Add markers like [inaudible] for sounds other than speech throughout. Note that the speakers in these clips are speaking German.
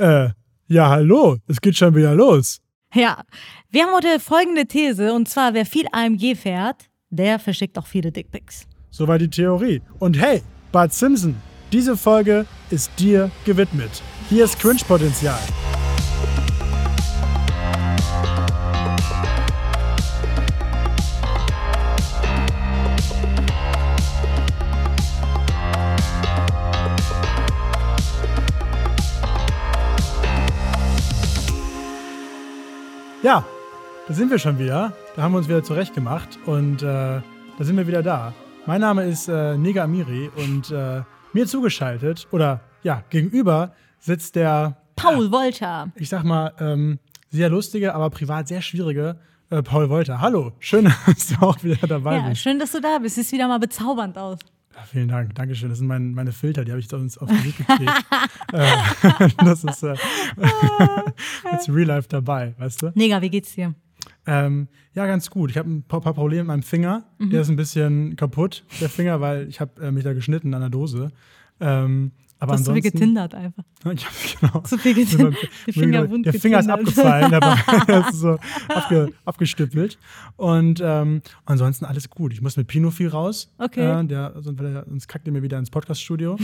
Äh, ja, hallo, es geht schon wieder los. Ja, wir haben heute folgende These und zwar, wer viel AMG fährt, der verschickt auch viele Dickpics. Soweit die Theorie. Und hey, Bart Simpson, diese Folge ist dir gewidmet. Hier ist Cringe-Potenzial. Ja, da sind wir schon wieder. Da haben wir uns wieder zurechtgemacht und äh, da sind wir wieder da. Mein Name ist äh, Nega Amiri und äh, mir zugeschaltet oder ja, gegenüber sitzt der Paul Wolter. ich sag mal, ähm, sehr lustige, aber privat sehr schwierige äh, Paul Wolter. Hallo, schön, [laughs] dass du auch wieder dabei Ja, bist. schön, dass du da bist. Sieht wieder mal bezaubernd aus. Ja, vielen Dank, Dankeschön. Das sind mein, meine Filter, die habe ich uns aufs Gesicht gekriegt. [laughs] äh, [laughs] das ist äh, [laughs] jetzt Real Life dabei, weißt du? Nega, wie geht's dir? Ähm, ja, ganz gut. Ich habe ein paar, paar Probleme mit meinem Finger. Mhm. Der ist ein bisschen kaputt, der Finger, weil ich habe äh, mich da geschnitten an der Dose. Ähm, aber Du hast so viel getindert einfach. [laughs] Ich hab, genau. Zu viel getindert. [laughs] Die Finger wund der Finger ist abgefallen, der [laughs] das ist so abge, abgestüppelt. Und ähm, ansonsten alles gut. Ich muss mit Pino viel raus. Okay. Äh, der, er- sonst kackt er mir wieder ins Podcaststudio.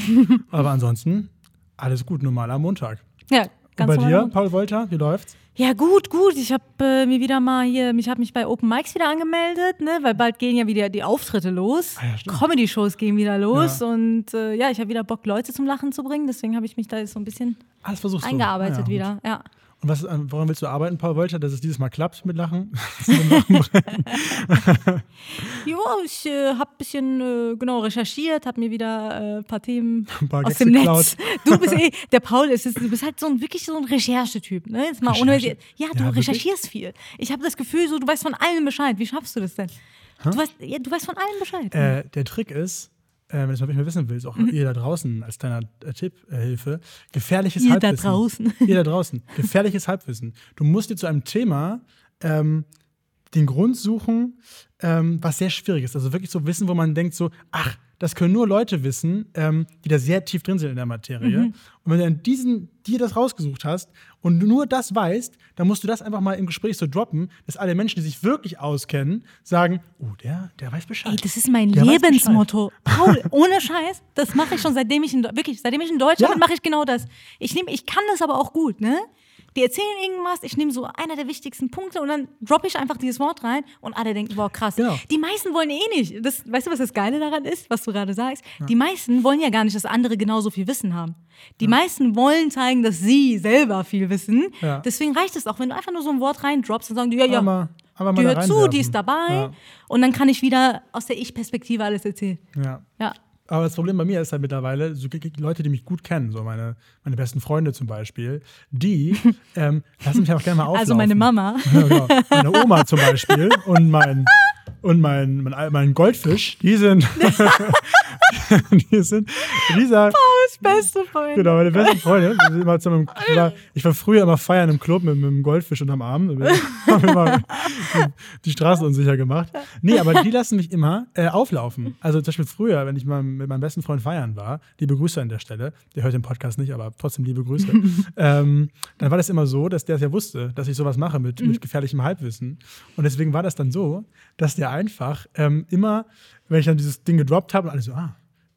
aber ansonsten alles gut, normaler Montag. Ja, Und ganz bei normal. dir, Paul Wolter, wie läuft's? Ja, gut, gut. Ich habe äh, mir wieder mal hier, ich habe mich bei Open Mics wieder angemeldet, ne, weil bald gehen ja wieder die Auftritte los. Ah ja. Comedy-Shows gehen wieder los Ja. und äh, ja, ich habe wieder Bock, Leute zum Lachen zu bringen. Deswegen habe ich mich da jetzt so ein bisschen Alles versuchst du. eingearbeitet Ah, ja, wieder. Ja. Und was, an- woran willst du arbeiten, Paul Wolter, dass es dieses Mal klappt mit Lachen? [laughs] [laughs] Jo, ich äh, habe ein bisschen äh, genau recherchiert, habe mir wieder äh, ein paar Themen Ein paar aus dem geklaut. Netz. Du bist eh, der Paul ist, du bist halt so ein wirklich so ein Recherchetyp, ne? Jetzt mal ohne, ja, du Ja, recherchierst viel. Ich habe das Gefühl, so du weißt von allem Bescheid. Wie schaffst du das denn? Du weißt, ja, du weißt von allem Bescheid. Äh, der Trick ist, äh, wenn du es mal wissen willst, auch ihr da draußen als kleiner äh, Tipp, äh, Hilfe, gefährliches Ihr da Halbwissen. draußen. [laughs] Ihr da draußen. Gefährliches Halbwissen. Du musst dir zu einem Thema ähm, den Grund suchen, ähm, was sehr schwierig ist. Also wirklich so Wissen, wo man denkt so, ach, das können nur Leute wissen, ähm, die da sehr tief drin sind in der Materie. Und wenn du dann diesen, dir das rausgesucht hast und nur das weißt, dann musst du das einfach mal im Gespräch so droppen, dass alle Menschen, die sich wirklich auskennen, sagen, oh, der, der weiß Bescheid. Ey, das ist mein Der Lebensmotto. [laughs] Paul, ohne Scheiß, das mache ich schon seitdem ich in, wirklich, seitdem ich in Deutschland Ja. bin, mache ich genau das. Ich nehme, ich kann das aber auch gut, ne? Die erzählen irgendwas, ich nehme so einer der wichtigsten Punkte und dann droppe ich einfach dieses Wort rein und alle denken, boah, krass. Genau. Die meisten wollen eh nicht. Das, weißt du, was das Geile daran ist, was du gerade sagst? Die meisten wollen ja gar nicht, dass andere genauso viel Wissen haben. Die meisten wollen zeigen, dass sie selber viel wissen. Ja. Deswegen reicht es auch, wenn du einfach nur so ein Wort reindroppst und sagen, die, ja, ja, einmal mal die hört zu, die ist dabei. Ja. Und dann kann ich wieder aus der Ich-Perspektive alles erzählen. Ja. Ja. Aber das Problem bei mir ist halt mittlerweile, so Leute, die mich gut kennen, so meine, meine besten Freunde zum Beispiel, die [laughs] ähm, lassen mich auch gerne mal auflaufen. Also meine Mama. Ja, genau. Meine Oma zum Beispiel und mein, [laughs] und mein, mein, mein Goldfisch, die sind, [laughs] die sind, dieser, Das beste Freund. Genau, meine besten Freunde. Wir sind immer zusammen, ich, war, ich war früher immer feiern im Club mit, mit einem Goldfisch unterm Arm. [laughs] Wir haben immer die, die Straße unsicher gemacht. Nee, aber die lassen mich immer äh, auflaufen. Also zum Beispiel früher, wenn ich mal mit meinem besten Freund feiern war, liebe Grüße an der Stelle, der hört den Podcast nicht, aber trotzdem liebe Grüße, [laughs] ähm, dann war das immer so, dass der es ja wusste, dass ich sowas mache mit, mit gefährlichem Halbwissen. Und deswegen war das dann so, dass der einfach ähm, immer, wenn ich dann dieses Ding gedroppt habe und alle so, ah,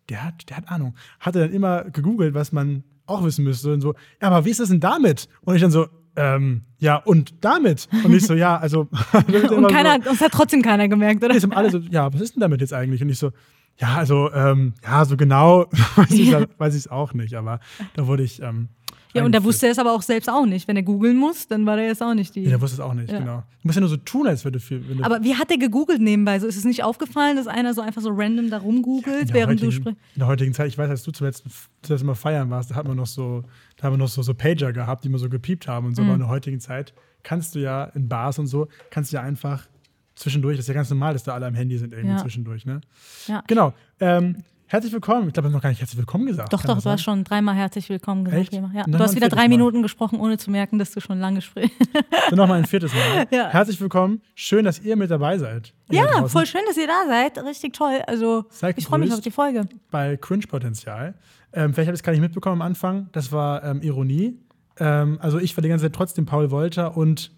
der hat, der hat Ahnung. Hat er dann immer gegoogelt, was man auch wissen müsste. Und so, ja, aber wie ist das denn damit? Und ich dann so, ähm, ja, und damit? Und ich so, ja, also. [laughs] Und keiner, uns hat trotzdem keiner gemerkt, oder? so, haben alle so, ja, was ist denn damit jetzt eigentlich? Und ich so, ja, also, ähm, ja, so genau [laughs] weiß ich es auch nicht, aber da wurde ich. Ähm, Ja, und eingeführt. wusste es aber auch selbst auch nicht. Wenn er googeln muss, dann war der jetzt auch nicht die. Ja, der wusste es auch nicht, Ja. genau. Du musst ja nur so tun, als würde viel. Du aber wie hat der gegoogelt nebenbei? So ist es nicht aufgefallen, dass einer so einfach so random da rumgoogelt, der, während du heutigen, sprichst? in der heutigen Zeit, ich weiß, als du zuletzt, zuletzt mal feiern warst, da hat man noch so, da haben wir noch so, so Pager gehabt, die immer so gepiept haben und so. Mhm. Aber in der heutigen Zeit kannst du ja in Bars und so, kannst du ja einfach zwischendurch, das ist ja ganz normal, dass da alle am Handy sind irgendwie Ja. zwischendurch, ne? Ja. Genau. Ähm, herzlich willkommen. Ich glaube, ich habe noch gar nicht herzlich willkommen gesagt. Doch, Kann doch, du hast schon dreimal herzlich willkommen gesagt. Ja. Du hast wieder drei Mal. Minuten gesprochen, ohne zu merken, dass du schon lange sprichst. [laughs] Dann noch mal ein viertes Mal. [laughs] Ja. Herzlich willkommen. Schön, dass ihr mit dabei seid. Ja, voll schön, dass ihr da seid. Richtig toll. Also, Seid ich freue mich auf die Folge. bei Cringe-Potenzial. Ähm, vielleicht habt ihr es gar nicht mitbekommen am Anfang. Das war ähm, Ironie. Ähm, also ich war die ganze Zeit trotzdem Paul Wolter und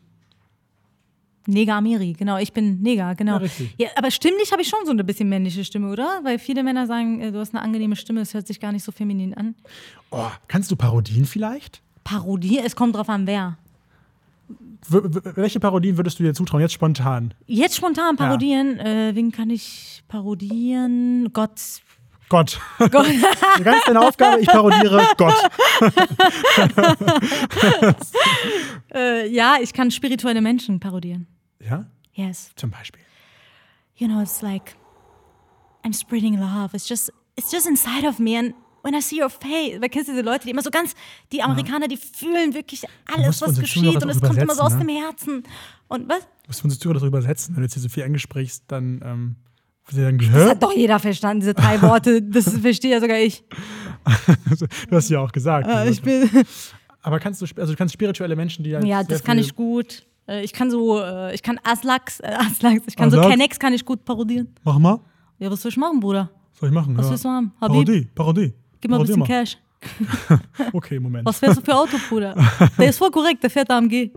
Neger Amiri, genau. Ich bin Neger, genau. Ja. Ja, aber stimmlich habe ich schon so eine bisschen männliche Stimme, oder? Weil viele Männer sagen, äh, du hast eine angenehme Stimme, es hört sich gar nicht so feminin an. oh, kannst du Parodien vielleicht? Parodie, es kommt drauf an, wer. W welche Parodien würdest du dir zutrauen, jetzt spontan? Jetzt spontan parodieren, äh, wen kann ich parodieren? Gott. Gott. Gott. [laughs] Ganz deine Aufgabe, ich parodiere Gott. [laughs] äh, ja, ich kann spirituelle Menschen parodieren. Ja, Yes. zum Beispiel. You know, it's like I'm spreading love. It's just it's just inside of me and when I see your face, weil kennst du diese Leute, die immer so ganz, die Amerikaner, die fühlen wirklich alles, was geschieht und es kommt immer so aus übersetzen, dem Herzen. Und was? Du musst uns Zuhörer darüber übersetzen. Wenn du jetzt hier so viel Englisch sprichst, dann ähm, Das hat doch jeder verstanden, diese drei Worte. Das [laughs] verstehe ja sogar ich. Du hast ja auch gesagt. Äh, ich bin, Aber kannst du, also du kannst spirituelle Menschen, die halt ja, das kann ich gut. Äh, Ich kann so, äh, ich kann Aslax, äh, Aslax, ich kann so Aslax? Kennex kann ich gut parodieren. Mach mal. Ja, was soll ich machen, Bruder? Soll ich machen? Was ja. willst du haben? Habib, Parodie, Parodie. gib mal ein Parodier bisschen Cash. [laughs] Okay, Moment. Was fährst du für Auto, Bruder? Der ist voll korrekt, der fährt AMG.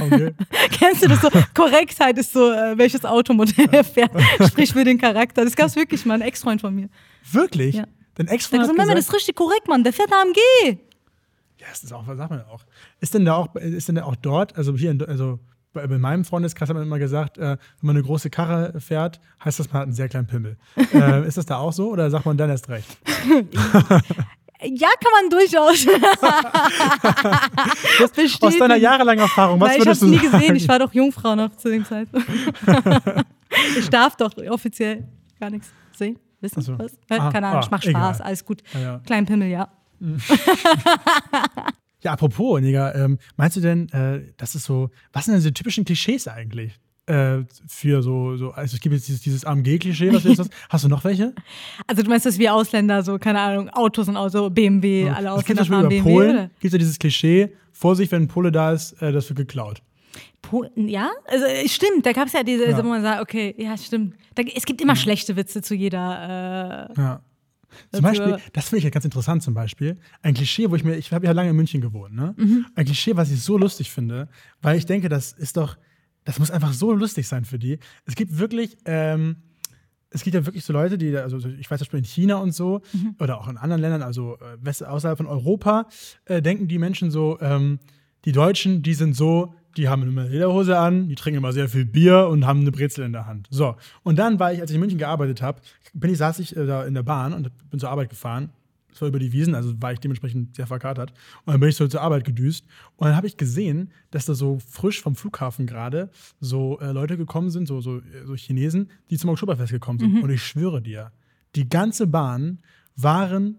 Okay. [laughs] Kennst du das so? Korrektheit ist so, äh, welches Automodell er fährt. [laughs] Sprich für den Charakter. Das gab's wirklich mal, ein Ex-Freund von mir. Wirklich? Ja. Dein Der Ex-Freund Mama, gesagt, das ist richtig korrekt, Mann. Der fährt AMG. ja, das ist auch, was sagt man auch? Ist denn da auch, ist denn da auch dort, also hier, in, also bei, bei meinem Freundeskreis hat man immer gesagt, äh, wenn man eine große Karre fährt, heißt das, man hat einen sehr kleinen Pimmel. äh, ist das da auch so oder sagt man dann erst recht? Ja, kann man durchaus. [laughs] das besteht. Aus deiner jahrelangen Erfahrung, was Nein, ich würdest du nie sagen? gesehen. Ich war doch Jungfrau noch zu dem Zeitpunkt. [laughs] ich darf doch offiziell gar nichts sehen. Wissen so. was? Äh, Ah, Keine Ahnung, ah, ich mach Spaß, egal. alles gut. Ja, ja. Klein Pimmel, ja. [laughs] Ja, apropos, Nigga, ähm, meinst du denn, äh, das ist so, was sind denn diese typischen Klischees eigentlich? Äh, für so, so, also es gibt jetzt dieses, dieses AMG-Klischee, was du jetzt [laughs] hast. Hast du noch welche? Also du meinst, dass wir Ausländer so, keine Ahnung, Autos und Auto, BMW, alle es gibt Ausländer über BMW, Polen, oder? gibt es ja dieses Klischee, Vorsicht, wenn ein Pole da ist, äh, das wird geklaut. Polen, ja? Also äh, stimmt, da gab es ja diese, Ja. wo man sagt, okay, ja, stimmt. Da, es gibt immer schlechte Witze zu jeder. Äh, Ja. Zum Beispiel, das finde ich ja ganz interessant zum Beispiel, ein Klischee, wo ich mir, ich habe ja lange in München gewohnt, ne? Mhm. Ein Klischee, was ich so lustig finde, weil ich denke, das ist doch, das muss einfach so lustig sein für die. Es gibt wirklich, ähm, es gibt ja wirklich so Leute, die, also ich weiß zum Beispiel in China und so, Mhm. oder auch in anderen Ländern, also äh, außerhalb von Europa, äh, denken die Menschen so, ähm, die Deutschen, die sind so, die haben immer Lederhose an, die trinken immer sehr viel Bier und haben eine Brezel in der Hand. So. Und dann war ich, als ich in München gearbeitet habe, bin ich, saß ich äh, da in der Bahn und bin zur Arbeit gefahren. Das war über die Wiesen, also war ich dementsprechend sehr verkatert. Und dann bin ich so zur Arbeit gedüst. Und dann habe ich gesehen, dass da so frisch vom Flughafen gerade so äh, Leute gekommen sind, so, so, äh, so Chinesen, die zum Oktoberfest gekommen sind. Und ich schwöre dir, die ganze Bahn waren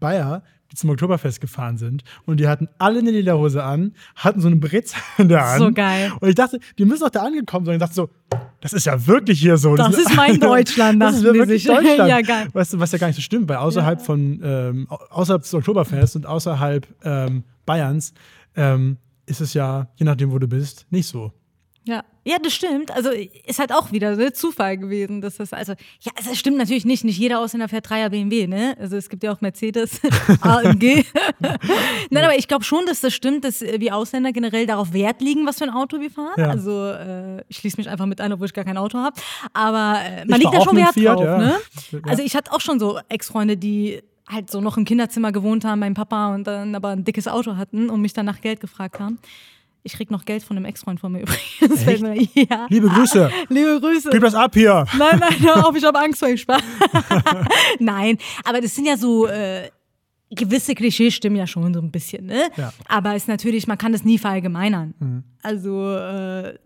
Bayer, die zum Oktoberfest gefahren sind. Und die hatten alle eine Lederhose an, hatten so eine Brezel in der Hand. So geil. Und ich dachte, die müssen doch da angekommen sein. Ich dachte so, das ist ja wirklich hier so. Das ist mein [laughs] Deutschland, das ist wirklich sich. [laughs] Deutschland. Ja, geil. Du, was ja gar nicht so stimmt, weil außerhalb von, ähm, au- außerhalb des Oktoberfest und außerhalb ähm, Bayerns ähm, ist es ja, je nachdem, wo du bist, nicht so. Ja. ja, das stimmt. Also ist halt auch wieder so Zufall gewesen, dass das also ja, also es stimmt natürlich nicht. Nicht jeder Ausländer fährt Dreier BMW, ne? Also es gibt ja auch Mercedes, [laughs] AMG. [laughs] Nein, aber ich glaube schon, dass das stimmt, dass äh, wir Ausländer generell darauf Wert liegen, was für ein Auto wir fahren. Ja. Also äh, ich schließe mich einfach mit ein, obwohl ich gar kein Auto habe. Aber äh, Ich man liegt fahr da schon Wert Fiat, drauf, ja. ne? Also ich hatte auch schon so Ex-Freunde, die halt so noch im Kinderzimmer gewohnt haben, mein Papa und dann aber ein dickes Auto hatten und mich dann nach Geld gefragt haben. Ich krieg noch Geld von einem Ex-Freund von mir [laughs] übrigens. Mir- Ja. Liebe Grüße, Liebe Grüße. gib das ab hier. Nein, nein, hör auf, ich habe Angst vor ihm. Spaß. [laughs] nein, aber das sind ja so äh, gewisse Klischees stimmen ja schon so ein bisschen, ne? Ja. Aber es ist natürlich, man kann das nie verallgemeinern. Also äh,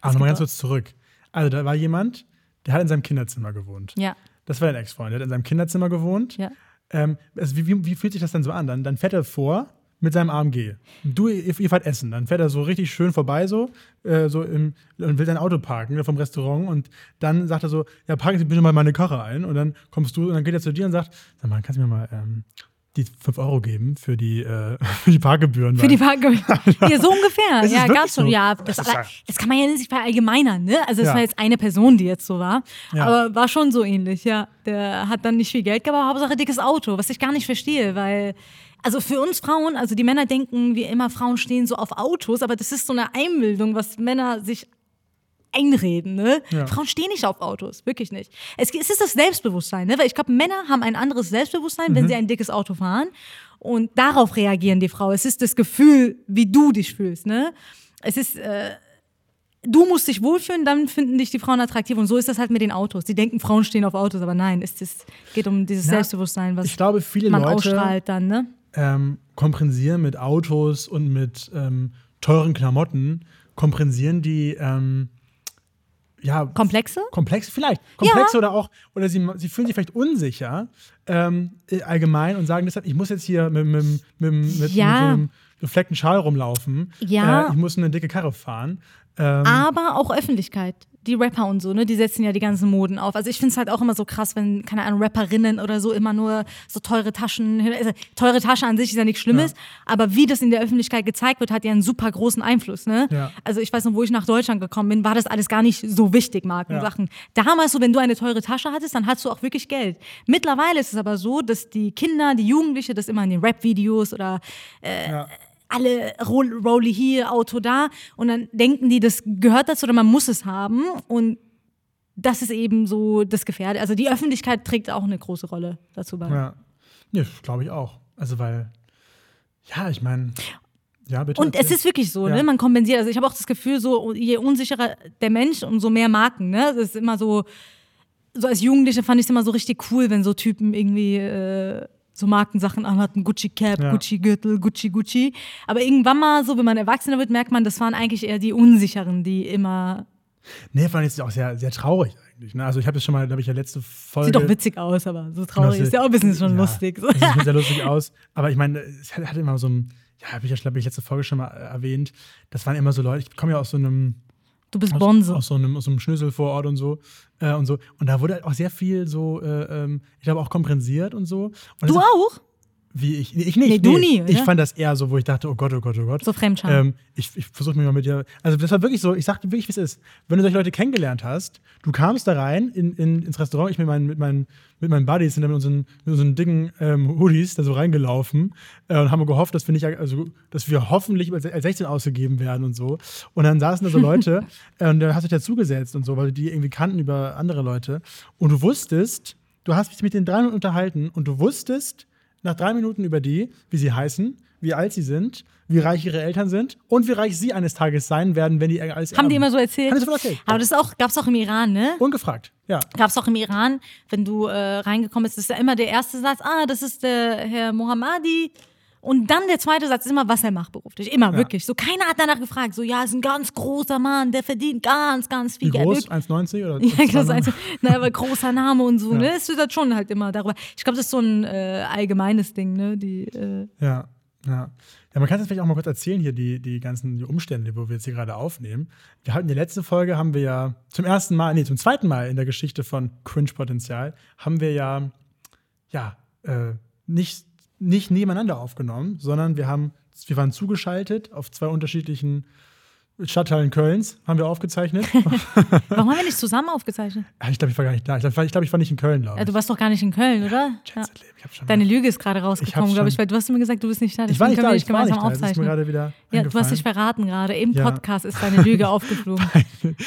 Aber nochmal ganz kurz zurück. Also, da war jemand, der hat in seinem Kinderzimmer gewohnt. ja, Das war dein Ex-Freund, der hat in seinem Kinderzimmer gewohnt. ja. Ähm, also wie, wie, wie fühlt sich das dann so an? Dann, dann fährt er vor mit seinem AMG. Du, ihr, ihr fahrt essen. Dann fährt er so richtig schön vorbei, so, äh, so im, und will sein Auto parken ne, vom Restaurant. Und dann sagt er so: Ja, parken Sie bitte mal meine Karre ein. Und dann kommst du und dann geht er zu dir und sagt: Sag mal, kannst du mir mal ähm, die 5 Euro geben für die, äh, [laughs] für die Parkgebühren? Für die Weil- Park [laughs] Ja, so ungefähr. Es ja, wirklich ganz schon. so? Ja, das, Das das kann man ja nicht verallgemeinern, ne? Also, es Ja. war jetzt eine Person, die jetzt so war. Ja. Aber war schon so ähnlich, ja. Der hat dann nicht viel Geld gehabt, aber Hauptsache dickes Auto, was ich gar nicht verstehe, weil also für uns Frauen, also die Männer denken wie immer, Frauen stehen so auf Autos, aber das ist so eine Einbildung, was Männer sich einreden. Ne? Ja. Frauen stehen nicht auf Autos, wirklich nicht. Es, es ist das Selbstbewusstsein, ne? weil ich glaube, Männer haben ein anderes Selbstbewusstsein, wenn sie ein dickes Auto fahren und darauf reagieren die Frau. Es ist das Gefühl, wie du dich fühlst. Ne? Es ist äh, du musst dich wohlfühlen, dann finden dich die Frauen attraktiv. Und so ist das halt mit den Autos. Die denken, Frauen stehen auf Autos, aber nein, es ist, geht um dieses Ja, Selbstbewusstsein, was Ich glaube, viele man Leute ausstrahlt dann, ne? Ähm, kompensieren mit Autos und mit ähm, teuren Klamotten, kompensieren die ähm, ja, Komplexe? Komplexe, vielleicht. Komplexe oder auch, oder sie, sie fühlen sich vielleicht unsicher ähm, äh, allgemein und sagen deshalb, ich muss jetzt hier mit, mit, mit, mit, mit Ja. so einem gefleckten Schal rumlaufen. Ja. Äh, ich muss eine dicke Karre fahren. Ähm, Aber auch Öffentlichkeit. Die Rapper und so, ne, die setzen ja die ganzen Moden auf. Also ich finde es halt auch immer so krass, wenn, keine Ahnung, Rapperinnen oder so immer nur so teure Taschen, also teure Tasche an sich ist ja nichts Schlimmes, aber wie das in der Öffentlichkeit gezeigt wird, hat ja einen super großen Einfluss, ne? Ja. Also ich weiß noch, wo ich nach Deutschland gekommen bin, war das alles gar nicht so wichtig, Markensachen. Damals so, wenn du eine teure Tasche hattest, dann hattest du auch wirklich Geld. Mittlerweile ist es aber so, dass die Kinder, die Jugendliche das immer in den Rap-Videos oder ja. Alle Roll Rolli hier, Auto da und dann denken die, das gehört dazu oder man muss es haben und das ist eben so das Gefährde. Also die Öffentlichkeit trägt auch eine große Rolle dazu bei. Ja, ja glaube ich auch. Also, weil, ja, ich meine, ja, bitte. Und es ist wirklich so, Ja. ne? Man kompensiert. Also ich habe auch das Gefühl, so je unsicherer der Mensch, umso mehr Marken, ne? Das ist immer so, so als Jugendliche fand ich es immer so richtig cool, wenn so Typen irgendwie äh, so Markensachen anhatten, Gucci Cap, Ja. Gucci Gürtel, Gucci Gucci. Aber irgendwann mal so, wenn man erwachsener wird, merkt man, das waren eigentlich eher die Unsicheren, die immer. Nee, fand ich es auch sehr, sehr traurig eigentlich. Ne? Also, ich habe das schon mal, glaube ich, ja letzte Folge. Sieht doch witzig aus, aber so traurig ist ja auch ein bisschen schon ja, lustig. So. Sieht [laughs] sehr lustig aus. Aber ich meine, es hat, hat immer so ein, ja, habe ich ja, glaube ich, letzte Folge schon mal äh, erwähnt. Das waren immer so Leute, ich komme ja aus so einem, Du bist aus, Bonze. aus so einem, aus einem Schnöselvorort und so. Äh, und so. Und da wurde halt auch sehr viel so, äh, ähm, ich glaube, auch kompensiert und so. Und Du auch? Wie ich, ich nicht. Nee, du nie, Ich oder? fand das eher so, wo ich dachte, oh Gott, oh Gott, oh Gott. So Fremdscham. Ähm, ich ich versuche mich mal mit dir. Also, das war wirklich so, ich sagte wirklich, wie es ist. Wenn du solche Leute kennengelernt hast, du kamst da rein in, in, ins Restaurant, ich mit meinen, mit meinen, mit meinen Buddies sind dann mit unseren, mit unseren dicken ähm, Hoodies da so reingelaufen äh, und haben gehofft, dass wir nicht, also, dass wir hoffentlich als, als 16 ausgegeben werden und so. Und dann saßen da so Leute [laughs] äh, und da hast du dich dazugesetzt und so, weil die irgendwie kannten über andere Leute. Und du wusstest, du hast dich mit den drei Minuten unterhalten und du wusstest, nach drei Minuten über die, wie sie heißen, wie alt sie sind, wie reich ihre Eltern sind und wie reich sie eines Tages sein werden, wenn die alles Haben die erben. immer so erzählt? Haben die so erzählt. Aber das auch, gab es auch im Iran, ne? Ungefragt, ja. Gab es auch im Iran, wenn du äh, reingekommen bist, ist ja immer der erste Satz, ah, das ist der Herr Mohammadi. Und dann der zweite Satz ist immer, was er macht beruflich. Immer, wirklich. So, keiner hat danach gefragt. So, ja, ist ein ganz großer Mann, der verdient ganz, ganz viel Wie Geld. groß? Wirklich. 1,90 oder? Ja, 2,90? also, na, aber großer Name und so, ne? Es wird halt schon halt immer darüber. Ich glaube, das ist so ein äh, allgemeines Ding, ne? Die, äh, Ja, ja. Ja, man kann das vielleicht auch mal kurz erzählen hier, die, die ganzen die Umstände, wo wir jetzt hier gerade aufnehmen. Wir hatten die letzte Folge, haben wir ja zum ersten Mal, nee, zum zweiten Mal in der Geschichte von Cringe Potenzial, haben wir ja, ja, äh, nicht, nicht nebeneinander aufgenommen, sondern wir haben, wir waren zugeschaltet auf zwei unterschiedlichen Stadtteilen Kölns, haben wir aufgezeichnet. [laughs] warum haben wir nicht zusammen aufgezeichnet? Ich glaube, ich war gar nicht da. Ich glaube, ich, glaub, ich war nicht in Köln, glaube Ja, ich. du warst doch gar nicht in Köln, oder? Ja. Schon Deine Lüge ist gerade rausgekommen, glaube ich, weil du hast mir gesagt, du bist nicht da. ich war nicht da, ich war nicht gemeinsam da. Das ist mir gerade wieder Ja, du hast dich verraten gerade. Im Ja. Podcast ist deine Lüge [laughs] aufgeflogen.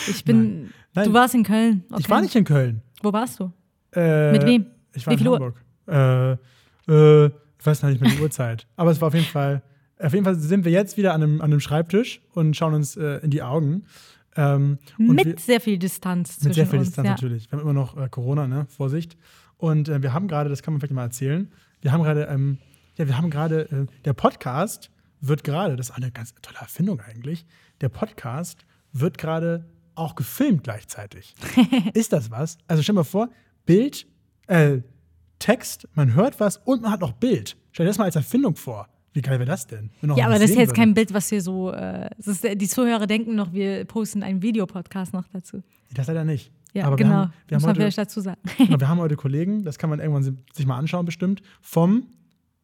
Ich bin. Nein. Du warst in Köln. Okay. Ich war nicht in Köln. Wo warst du? Äh, Mit wem? Ich war Wie in Uhr? Hamburg. Äh, äh, ich weiß noch nicht mehr die Uhrzeit. [laughs] Aber es war auf jeden Fall. Auf jeden Fall sind wir jetzt wieder an einem, an einem Schreibtisch und schauen uns äh, in die Augen. Ähm, Mit wir, sehr viel Distanz mit sehr viel uns. Distanz ja. natürlich. Wir haben immer noch äh, Corona, ne? Vorsicht. Und äh, wir haben gerade, das kann man vielleicht mal erzählen, wir haben gerade, ähm, ja, wir haben gerade, äh, der Podcast wird gerade, das ist eine ganz tolle Erfindung eigentlich, der Podcast wird gerade auch gefilmt gleichzeitig. [laughs] ist das was? Also stell mal vor, Bild, äh, Text, man hört was und man hat noch Bild. Stell dir das mal als Erfindung vor. Wie geil wäre das denn? Ja, aber das ist sehen jetzt würde. kein Bild, was wir so. Äh, ist, die Zuhörer denken noch, wir posten einen Videopodcast noch dazu. Das leider nicht. Ja, aber genau. wir haben, wir Muss haben man heute, vielleicht dazu sagen. [laughs] Wir haben heute Kollegen, das kann man irgendwann si- sich mal anschauen, bestimmt, vom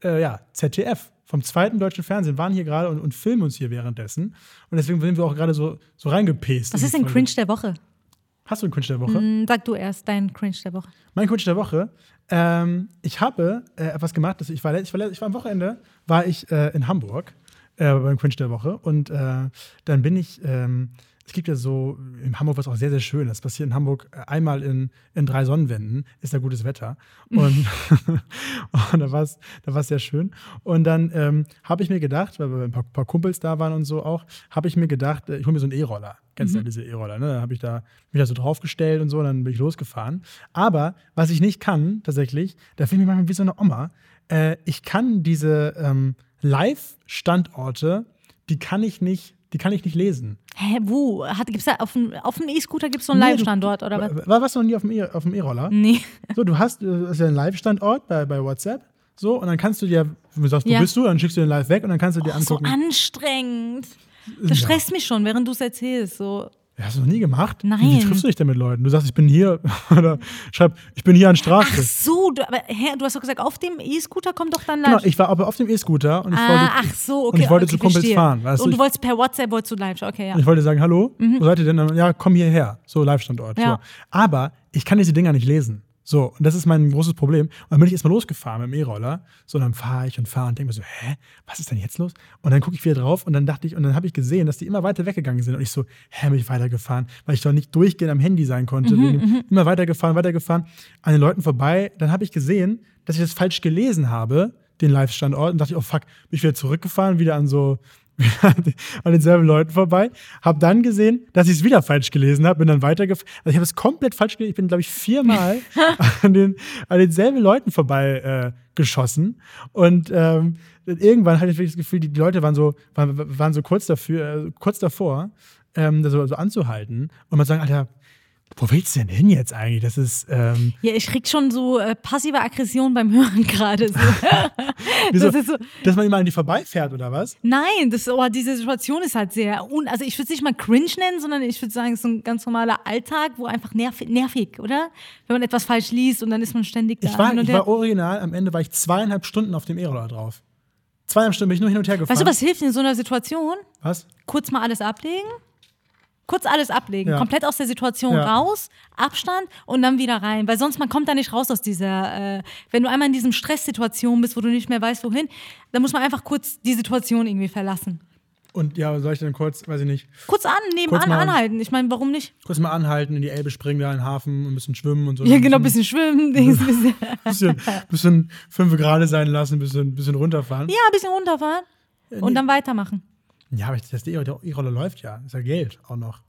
äh, ja, ZDF, vom zweiten deutschen Fernsehen, waren hier gerade und, und filmen uns hier währenddessen. Und deswegen sind wir auch gerade so, so reingepest. Was ist denn. Cringe der Woche? Hast du einen Cringe der Woche? Hm, Sag du erst deinen Cringe der Woche. Mein Cringe der Woche. Ähm, ich habe äh, etwas gemacht. Das ich, war, ich, war, ich war am Wochenende war ich äh, in Hamburg äh, beim Cringe der Woche und äh, dann bin ich. Ähm, es gibt ja so, in Hamburg was auch sehr, sehr schön. Das passiert in Hamburg äh, einmal in, in drei Sonnenwänden, ist da gutes Wetter. [laughs] Und, [laughs] und da war es da war's sehr schön. Und dann ähm, habe ich mir gedacht, weil ein paar, paar, Kumpels da waren und so auch, habe ich mir gedacht, äh, ich hole mir so einen E-Roller. Kennst du mhm. ja diese E-Roller, ne? Da habe ich da mich da so draufgestellt und so, und dann bin ich losgefahren. Aber was ich nicht kann, tatsächlich, da finde ich mich manchmal wie so eine Oma. Äh, ich kann diese ähm, Live-Standorte, die kann ich nicht die kann ich nicht lesen. Hä, wo? Gibt es da auf dem E-Scooter gibt es so einen nee, Live-Standort oder was? War, warst du noch nie auf dem E-Roller? E nee. So, du hast das ist ja ein Live-Standort bei, bei WhatsApp. So, und dann kannst du dir, du sagst, ja. wo bist du, dann schickst du den live weg und dann kannst du dir oh, angucken. So anstrengend. Das stresst mich schon, während du es erzählst. So. Hast du noch nie gemacht? Nein. Wie, wie triffst du dich denn mit Leuten? Du sagst, ich bin hier [laughs] oder schreib, ich bin hier an Straße. Ach so, du, aber Herr, du hast doch gesagt, auf dem E-Scooter kommt doch dann live. Genau, ich war aber auf dem E-Scooter und ich ah, wollte, ach so, okay, und ich wollte okay, zu Kumpels verstehe. fahren. Weißt und du, du wolltest per WhatsApp wolltest du live, okay, ja. Ich wollte sagen, hallo, mhm. wo seid ihr denn? Ja, komm hierher, so Live-Standort. Ja. So. Aber ich kann diese Dinger nicht lesen. So, und das ist mein großes Problem. Und dann bin ich erstmal losgefahren mit dem E-Roller. So, dann fahre ich und fahre und denke mir so, hä, was ist denn jetzt los? Und dann gucke ich wieder drauf und dann dachte ich, und dann habe ich gesehen, dass die immer weiter weggegangen sind. Und ich so, hä, bin ich weitergefahren, weil ich doch nicht durchgehend am Handy sein konnte. Mhm, mhm, immer weitergefahren, weitergefahren, an den Leuten vorbei. Dann habe ich gesehen, dass ich das falsch gelesen habe, den Live-Standort. Und dachte ich, oh fuck, bin ich wieder zurückgefahren, wieder an so [laughs] an denselben Leuten vorbei, habe dann gesehen, dass ich es wieder falsch gelesen habe, bin dann weitergefahren. Also ich habe es komplett falsch gelesen. Ich bin, glaube ich, viermal [laughs] an, den, an denselben Leuten vorbei äh, geschossen. Und ähm, irgendwann hatte ich wirklich das Gefühl, die, die Leute waren so, waren, waren so kurz, dafür, äh, kurz davor, ähm, das so, so anzuhalten und man sagen, Alter, wo willst du denn hin jetzt eigentlich? Das ist. Ähm ja, ich krieg schon so äh, passive Aggression beim Hören [laughs] gerade. So. [laughs] Das so, Dass man immer an die vorbeifährt oder was? Nein, das, oh, diese Situation ist halt sehr. Un also, ich würde es nicht mal cringe nennen, sondern ich würde sagen, es ist ein ganz normaler Alltag, wo einfach nerv nervig, oder? Wenn man etwas falsch liest und dann ist man ständig da. Ich war, ich war original, am Ende war ich zweieinhalb Stunden auf dem E-Roller drauf. Zweieinhalb Stunden bin ich nur hin und her gefahren. Weißt du, was hilft in so einer Situation? Was? Kurz mal alles ablegen kurz alles ablegen, ja. komplett aus der Situation ja. raus, Abstand und dann wieder rein, weil sonst man kommt da nicht raus aus dieser, äh, wenn du einmal in diesem Stresssituation bist, wo du nicht mehr weißt, wohin, dann muss man einfach kurz die Situation irgendwie verlassen. Und ja, soll ich dann kurz, weiß ich nicht. Kurz an, nebenan kurz mal, anhalten. Ich meine, warum nicht? Kurz mal anhalten, in die Elbe springen, da in den Hafen, ein bisschen schwimmen und so. Ja, genau, ein bisschen schwimmen. Ein [laughs] bisschen, bisschen fünf Grad sein lassen, ein bisschen, bisschen runterfahren. Ja, ein bisschen runterfahren. Und dann weitermachen. Ja, aber das E-Roller läuft ja. Ist ja Geld auch noch.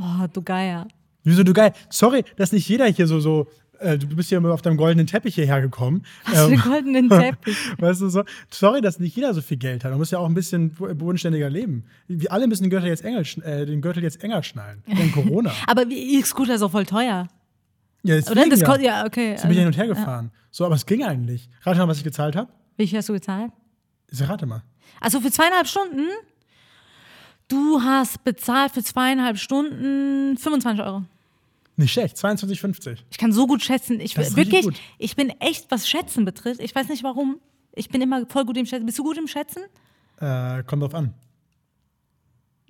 Oh, du Geier. Wieso du geil? Sorry, dass nicht jeder hier so, so äh, du bist ja immer auf deinem goldenen Teppich hierher gekommen. Was ähm, goldenen [laughs] Teppich? weißt du so? Sorry, dass nicht jeder so viel Geld hat. Man muss ja auch ein bisschen bodenständiger leben. Wir alle müssen den Gürtel jetzt enger, äh, den Gürtel jetzt enger schnallen. Wegen Corona. [laughs] aber E-Scooter ist auch voll teuer. Ja, jetzt Oder? Das ja. ja, okay. Jetzt bin ich hin und her gefahren. Ja. So, aber es ging eigentlich. Rate mal, was ich gezahlt habe. Wie viel hast du gezahlt? Ich rate mal. Also für zweieinhalb Stunden? Du hast bezahlt für zweieinhalb Stunden 25 Euro. Nicht schlecht, 22,50. Ich kann so gut schätzen. Ich wirklich, gut. ich bin echt, was Schätzen betrifft. Ich weiß nicht warum. Ich bin immer voll gut im Schätzen. Bist du gut im Schätzen? Äh, kommt drauf an.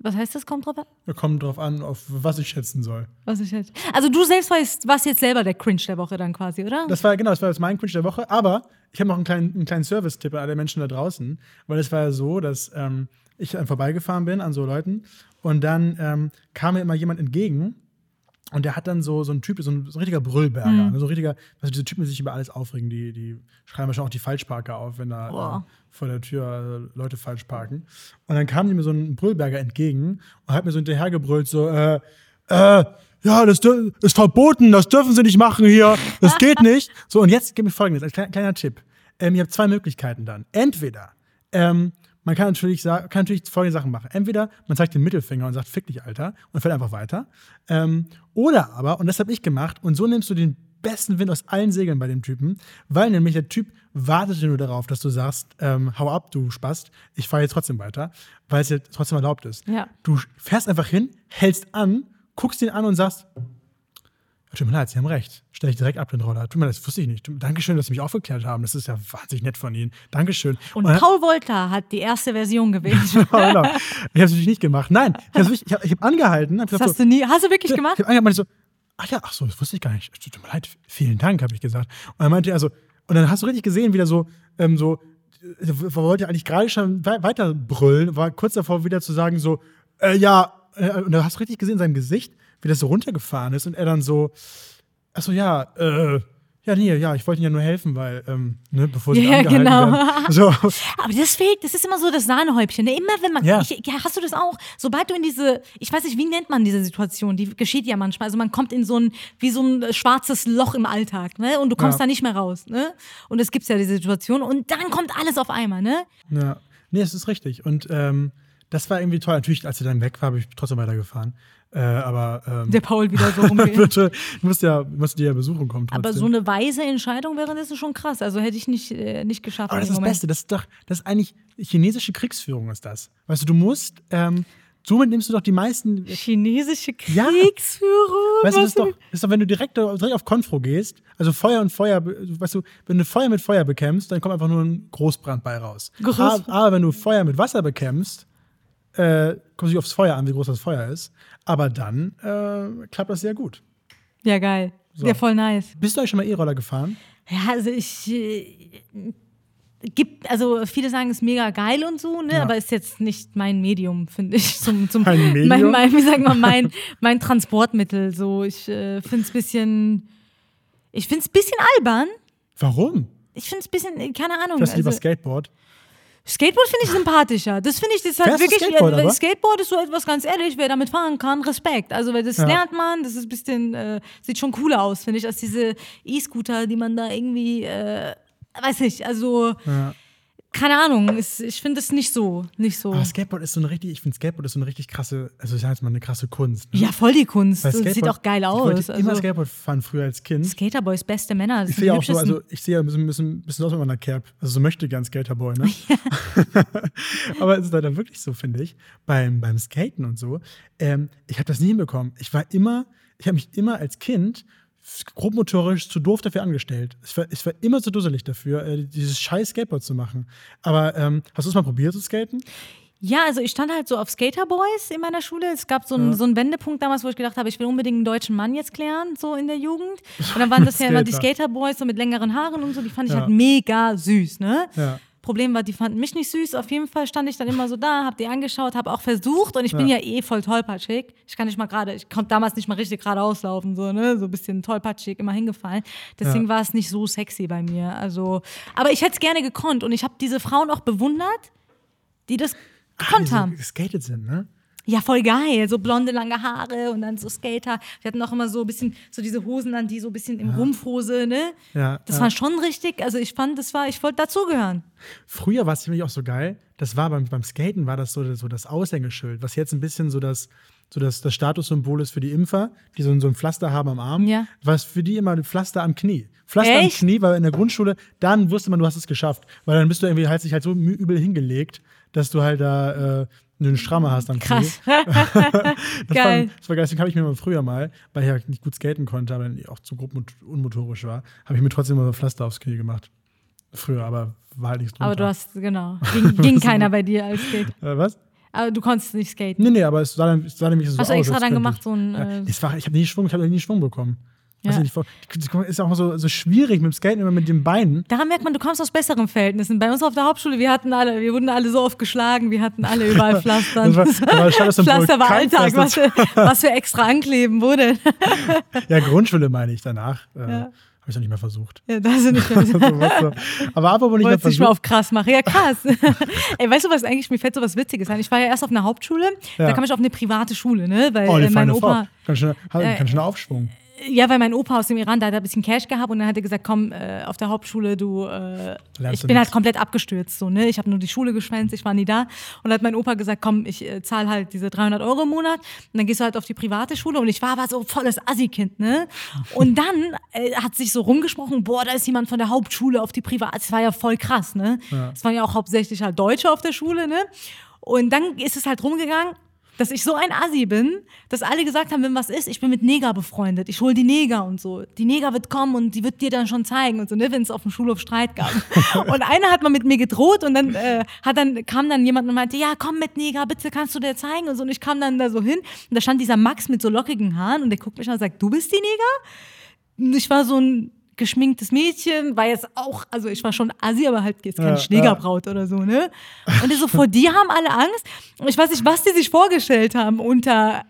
Was heißt das, kommt drauf an? Kommt drauf an, auf was ich schätzen soll. Was ich schätze. Also du selbst weißt, was jetzt selber der Cringe der Woche dann quasi, oder? Das war genau, das war jetzt mein Cringe der Woche. Aber ich habe noch einen kleinen, einen kleinen Service-Tipp an alle Menschen da draußen, weil es war ja so, dass ähm, ich dann vorbeigefahren bin an so Leuten und dann ähm, kam mir immer jemand entgegen und der hat dann so, so ein Typ, so ein, so ein richtiger Brüllberger, mhm. ne, so ein richtiger, also diese Typen, die sich über alles aufregen, die, die schreiben schon auch die Falschparker auf, wenn da äh, vor der Tür äh, Leute falsch parken. Und dann kam mir so ein Brüllberger entgegen und hat mir so hinterhergebrüllt, so, äh, äh, ja, das ist verboten, das dürfen sie nicht machen hier, das geht [laughs] nicht. So, und jetzt gebe ich folgendes, als kleiner, kleiner Tipp. Ähm, ihr habt zwei Möglichkeiten dann. Entweder ähm, man kann natürlich, kann natürlich folgende Sachen machen. Entweder man zeigt den Mittelfinger und sagt, fick dich, Alter, und fährt einfach weiter. Ähm, oder aber, und das habe ich gemacht, und so nimmst du den besten Wind aus allen Segeln bei dem Typen, weil nämlich der Typ wartet nur darauf, dass du sagst, ähm, hau ab, du Spast, ich fahre jetzt trotzdem weiter, weil es ja trotzdem erlaubt ist. Ja. Du fährst einfach hin, hältst an, guckst ihn an und sagst, Tut mir leid, Sie haben recht. Stelle ich direkt ab den Roller. Tut mir leid, das wusste ich nicht. Dankeschön, dass Sie mich aufgeklärt haben. Das ist ja wahnsinnig nett von Ihnen. Dankeschön. Und, und Paul Wolter hat die erste Version gewählt. [laughs] genau. Ich habe es natürlich nicht gemacht. Nein, ich habe hab, hab angehalten. Hab das hast so, du nie, hast du wirklich gemacht? Ich habe angehalten so, ach ja, ach so, das wusste ich gar nicht. Tut mir leid, vielen Dank, habe ich gesagt. Und er meinte, also, und dann hast du richtig gesehen, wie der so, ähm, so, er wollte eigentlich gerade schon weiter brüllen, war kurz davor wieder zu sagen, so, äh, ja, äh, und da hast du richtig gesehen in seinem Gesicht, wie das so runtergefahren ist und er dann so, ach so, ja, äh, ja, nee, ja, ich wollte Ihnen ja nur helfen, weil, ähm, ne, bevor sie Ja, angehalten genau. werden. [laughs] So. Aber das fehlt, das ist immer so das Sahnehäubchen. Ne? Immer wenn man, Ja. ich, ja, hast du das auch? Sobald du in diese, ich weiß nicht, wie nennt man diese Situation? Die geschieht ja manchmal. Also man kommt in so ein, wie so ein schwarzes Loch im Alltag, ne? Und du kommst Ja. da nicht mehr raus, ne? Und es gibt ja diese Situation und dann kommt alles auf einmal, ne? Ja, nee, es ist richtig. Und ähm, das war irgendwie toll. Natürlich, als er dann weg war, habe ich trotzdem weitergefahren. Äh, aber ähm, Der Paul wieder so [laughs] rumgeht. bitte, du musst ja, musst dir ja besuchen kommen. Trotzdem. Aber so eine weise Entscheidung wäre das schon krass. Also hätte ich nicht, äh, nicht geschafft. Aber das ist das. Beste. Das ist doch, das ist eigentlich chinesische Kriegsführung, ist das. Weißt du, du musst, ähm, somit nimmst du doch die meisten. Chinesische Ja. Kriegsführung. Weißt du, das ist doch, das ist doch, wenn du direkt, direkt auf Konfro gehst, also Feuer und Feuer, weißt du, wenn du Feuer mit Feuer bekämpfst, dann kommt einfach nur ein Großbrand bei raus. Groß- Aber, aber wenn du Feuer mit Wasser bekämpfst, äh, kommt sich aufs Feuer an, wie groß das Feuer ist. Aber dann äh, klappt das sehr gut. Ja, geil. So. Ja, voll nice. Bist du euch schon mal E-Roller gefahren? Ja, also ich. Äh, gibt, also viele sagen, es ist mega geil und so, ne? Ja. Aber ist jetzt nicht mein Medium, finde ich. Zum, zum, [laughs] Ein Medium? Mein, mein, wie sagt man, mein, [laughs] mein Transportmittel. So, ich äh, finde es ein bisschen. Ich finde es ein bisschen albern. Warum? Ich finde es ein bisschen, äh, keine Ahnung. Fährst du lieber also- Skateboard? Skateboard finde ich sympathischer. Das finde ich, das halt Fährst wirklich. Skateboard, äh, aber? Skateboard ist so etwas ganz ehrlich, wer damit fahren kann, Respekt. Also, weil das Ja. lernt man, das ist ein bisschen, äh, sieht schon cooler aus, finde ich, als diese E-Scooter, die man da irgendwie, äh, weiß nicht, also, Ja. Keine Ahnung, ist, ich finde es nicht so, nicht so. Aber Skateboard ist so eine richtig, ich finde Skateboard ist so eine richtig krasse, also ich sage jetzt mal eine krasse Kunst. Ne? Ja, voll die Kunst. Das sieht auch geil Ich wollte aus. immer Also, Skateboard fahren früher als Kind. Skaterboys, beste Männer. Das Ich sehe auch so, also ich sehe ja ein bisschen, bisschen, bisschen aus mit meiner Cap. Also so möchte gern Skaterboy, ne? [laughs] [laughs] Aber es ist leider wirklich so, finde ich, beim, beim Skaten und so. Ähm, ich habe das nie hinbekommen. Ich war immer, ich habe mich immer als Kind grobmotorisch zu doof dafür angestellt. Ich war, ich war immer zu dusselig dafür, äh, dieses scheiß Skateboard zu machen. Aber ähm, hast du es mal probiert zu skaten? Ja, also ich stand halt so auf Skaterboys in meiner Schule. Es gab so einen, Ja. so einen Wendepunkt damals, wo ich gedacht habe, ich will unbedingt einen deutschen Mann jetzt klären, so in der Jugend. Und dann [laughs] waren das ja immer die Skater. Skaterboys so mit längeren Haaren und so, die fand ich Ja. halt mega süß, ne? Ja. Problem war, die fanden mich nicht süß. Auf jeden Fall stand ich dann immer so da, hab die angeschaut, hab auch versucht und ich bin ja eh voll tollpatschig. Ich kann nicht mal gerade, ich konnte damals nicht mal richtig geradeaus laufen, so, ne? So ein bisschen tollpatschig, immer hingefallen. Deswegen Ja. war es nicht so sexy bei mir. Also, aber ich hätte es gerne gekonnt und ich habe diese Frauen auch bewundert, die das gekonnt die haben. geskatet sind, ne? Ja, voll geil. So blonde, lange Haare und dann so Skater. Wir hatten auch immer so ein bisschen, so diese Hosen an, die so ein bisschen im Rumpfhose, ne? Ja, Das ja. war schon richtig. Also ich fand, das war, ich wollte dazugehören. Früher war es nämlich auch so geil, das war beim, beim Skaten war das so, so das Aushängeschild, was jetzt ein bisschen so das, so das, das Statussymbol ist für die Impfer, die so, ein- so ein Pflaster haben am Arm, Ja. was für die immer ein Pflaster am Knie. Pflaster am Echt? Knie, weil in der Grundschule, dann wusste man, du hast es geschafft. Weil dann bist du irgendwie halt sich halt so übel hingelegt, dass du halt da äh, einen Strammer hast am Krass. Knie. [laughs] Das Geil. War, das war geil. Deswegen habe ich mir mal früher mal, weil ich ja nicht gut skaten konnte, aber auch zu grob und unmotorisch war, habe ich mir trotzdem mal so Pflaster aufs Knie gemacht. Früher, aber war halt nichts drunter. Aber du hast, genau. Ging, ging [laughs] keiner bei dir als Skate. Äh, was? Aber du konntest nicht skaten. Nee, nee, aber es sah, dann, es sah nämlich so Hast du aus. extra als dann könnte gemacht, ich. so ein, Ja, äh, es war, ich habe nie Schwung, ich habe nie Schwung bekommen. Ja. Weiß nicht, das ist auch so, so schwierig mit dem Skaten immer mit den Beinen. Daran merkt man, du kommst aus besseren Verhältnissen. Bei uns auf der Hauptschule, wir hatten alle, wir wurden alle so oft geschlagen, wir hatten alle überall [laughs] Pflastern. Das war- war- Pflaster war Alltag, was Pflaster. für, was für extra ankleben wurde. Ja, Grundschule meine ich danach. Äh, Ja. Habe ich noch nicht mehr versucht. Ja, da sind nicht mehr [laughs] aber apropos nicht mehr dich mal versucht. auf krass machen. Ja, krass. [laughs] Ey, weißt du, was eigentlich, mir fällt so was Witziges ein. Ich war ja erst auf einer Hauptschule, Ja. da kam ich auf eine private Schule, ne? Weil Oh, äh, die mein feine Opa. Frau. Ganz schön, Äh, ganz schön Aufschwung. Ja, weil mein Opa aus dem Iran, da hat er ein bisschen Cash gehabt und dann hat er gesagt, komm, äh, auf der Hauptschule, du, äh, ich bin halt komplett abgestürzt, so, ne? Ich habe nur die Schule geschwänzt, ich war nie da. Und dann hat mein Opa gesagt, komm, ich äh, zahle halt diese 300 Euro im Monat und dann gehst du halt auf die private Schule und ich war aber so volles Assi-Kind, ne? Und dann äh, hat sich so rumgesprochen, boah, da ist jemand von der Hauptschule auf die private, das war ja voll krass, ne? Es waren ja auch hauptsächlich halt Deutsche auf der Schule, ne? Und dann ist es halt rumgegangen, dass ich so ein Assi bin, dass alle gesagt haben, wenn was ist, ich bin mit Neger befreundet. Ich hole die Neger und so. Die Neger wird kommen und die wird dir dann schon zeigen und so, ne, wenn es auf dem Schulhof Streit gab. [laughs] und einer hat mal mit mir gedroht und dann, äh, hat dann kam dann jemand und meinte, ja, komm mit Neger, bitte kannst du dir zeigen und so. Und ich kam dann da so hin und da stand dieser Max mit so lockigen Haaren und der guckt mich an und sagt, du bist die Neger? Und ich war so ein geschminktes Mädchen, war jetzt auch, also ich war schon assi, aber halt jetzt keine Ja, Schlägerbraut oder so, ne? Und die so, vor dir haben alle Angst. Und ich weiß nicht, was die sich vorgestellt haben unter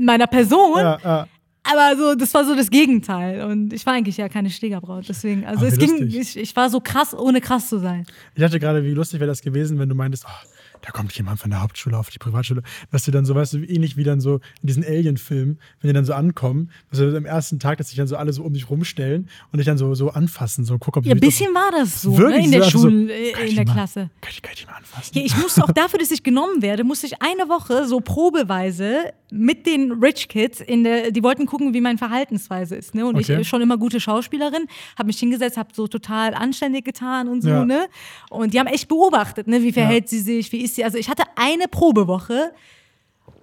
meiner Person, Ja, ja. aber so, das war so das Gegenteil. Und ich war eigentlich ja keine Schlägerbraut, deswegen, also wie es ging, ich, ich war so krass, ohne krass zu sein. Ich dachte gerade, wie lustig wäre das gewesen, wenn du meintest, oh, da kommt jemand von der Hauptschule auf die Privatschule, dass du dann so, weißt du, ähnlich wie dann so in diesen Alien-Filmen, wenn die dann so ankommen, dass du am ersten Tag, dass sich dann so alle so um dich rumstellen und dich dann so, so anfassen, so gucken, ob Ja, ein die- bisschen war das so, Wirklich ne, in der so, also so, Schule, äh, in die der mal- Klasse. Kann ich, kann ich die mal anfassen? Ja, ich musste auch dafür, dass ich genommen werde, musste ich eine Woche so probeweise mit den Rich Kids in der, die wollten gucken, wie meine Verhaltensweise ist, ne? Und Okay. ich schon immer gute Schauspielerin, habe mich hingesetzt, habe so total anständig getan und so, Ja. ne? Und die haben echt beobachtet, ne? Wie verhält sie sich, wie ist sie? Also ich hatte eine Probewoche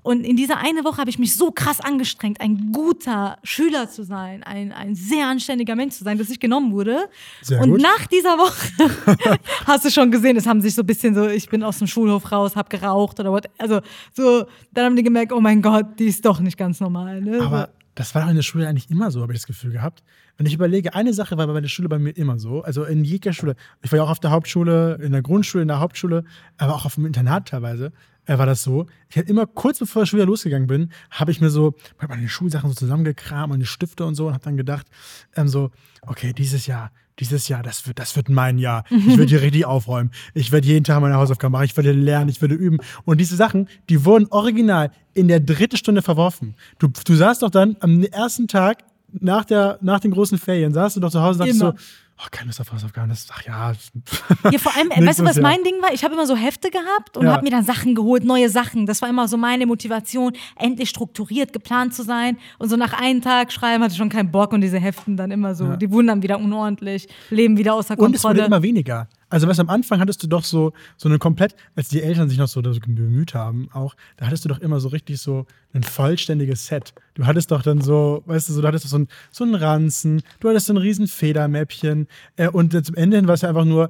und in dieser eine Woche habe ich mich so krass angestrengt, ein guter Schüler zu sein, ein, ein sehr anständiger Mensch zu sein, dass ich genommen wurde. Sehr und gut. nach dieser Woche [laughs] [laughs] hast du schon gesehen, es haben sich so ein bisschen so, ich bin aus dem Schulhof raus, hab geraucht oder what. Also so, dann haben die gemerkt, oh mein Gott, die ist doch nicht ganz normal. Ne? Aber das war doch in der Schule eigentlich immer so, habe ich das Gefühl gehabt. Wenn ich überlege, eine Sache war bei der Schule bei mir immer so, also in jeglicher Schule, ich war ja auch auf der Hauptschule, in der Grundschule, in der Hauptschule, aber auch auf dem Internat teilweise, äh, war das so. Ich hatte immer kurz bevor ich wieder losgegangen bin, habe ich mir so meine Schulsachen so zusammengekramt, meine Stifte und so und habe dann gedacht, ähm, so, okay, dieses Jahr, dieses Jahr, das wird, das wird mein Jahr. [laughs] Ich werde hier richtig aufräumen. Ich werde jeden Tag meine Hausaufgaben machen. Ich werde lernen, ich werde üben. Und diese Sachen, die wurden original in der dritten Stunde verworfen. Du, du saßt doch dann am ersten Tag nach, der, nach den großen Ferien, saßt du doch zu Hause und dachtest Immer. so, oh, keine Lust auf Hausaufgaben. Das, ach ja. [laughs] Ja, vor allem, [laughs] weißt du, was mein Ding war? Ich habe immer so Hefte gehabt und Ja. habe mir dann Sachen geholt, neue Sachen. Das war immer so meine Motivation, endlich strukturiert, geplant zu sein. Und so nach einem Tag schreiben hatte ich schon keinen Bock und diese Heften dann immer so, Ja. die wurden dann wieder unordentlich, leben wieder außer Und es wurde Kontrolle. immer weniger. Also, du, am Anfang hattest du doch so, so eine komplett, als die Eltern sich noch so, so bemüht haben, auch, da hattest du doch immer so richtig so ein vollständiges Set. Du hattest doch dann so, weißt du, so, du hattest doch so, ein, so einen Ranzen, du hattest so ein riesen Federmäppchen äh, und zum Ende hin war es ja einfach nur,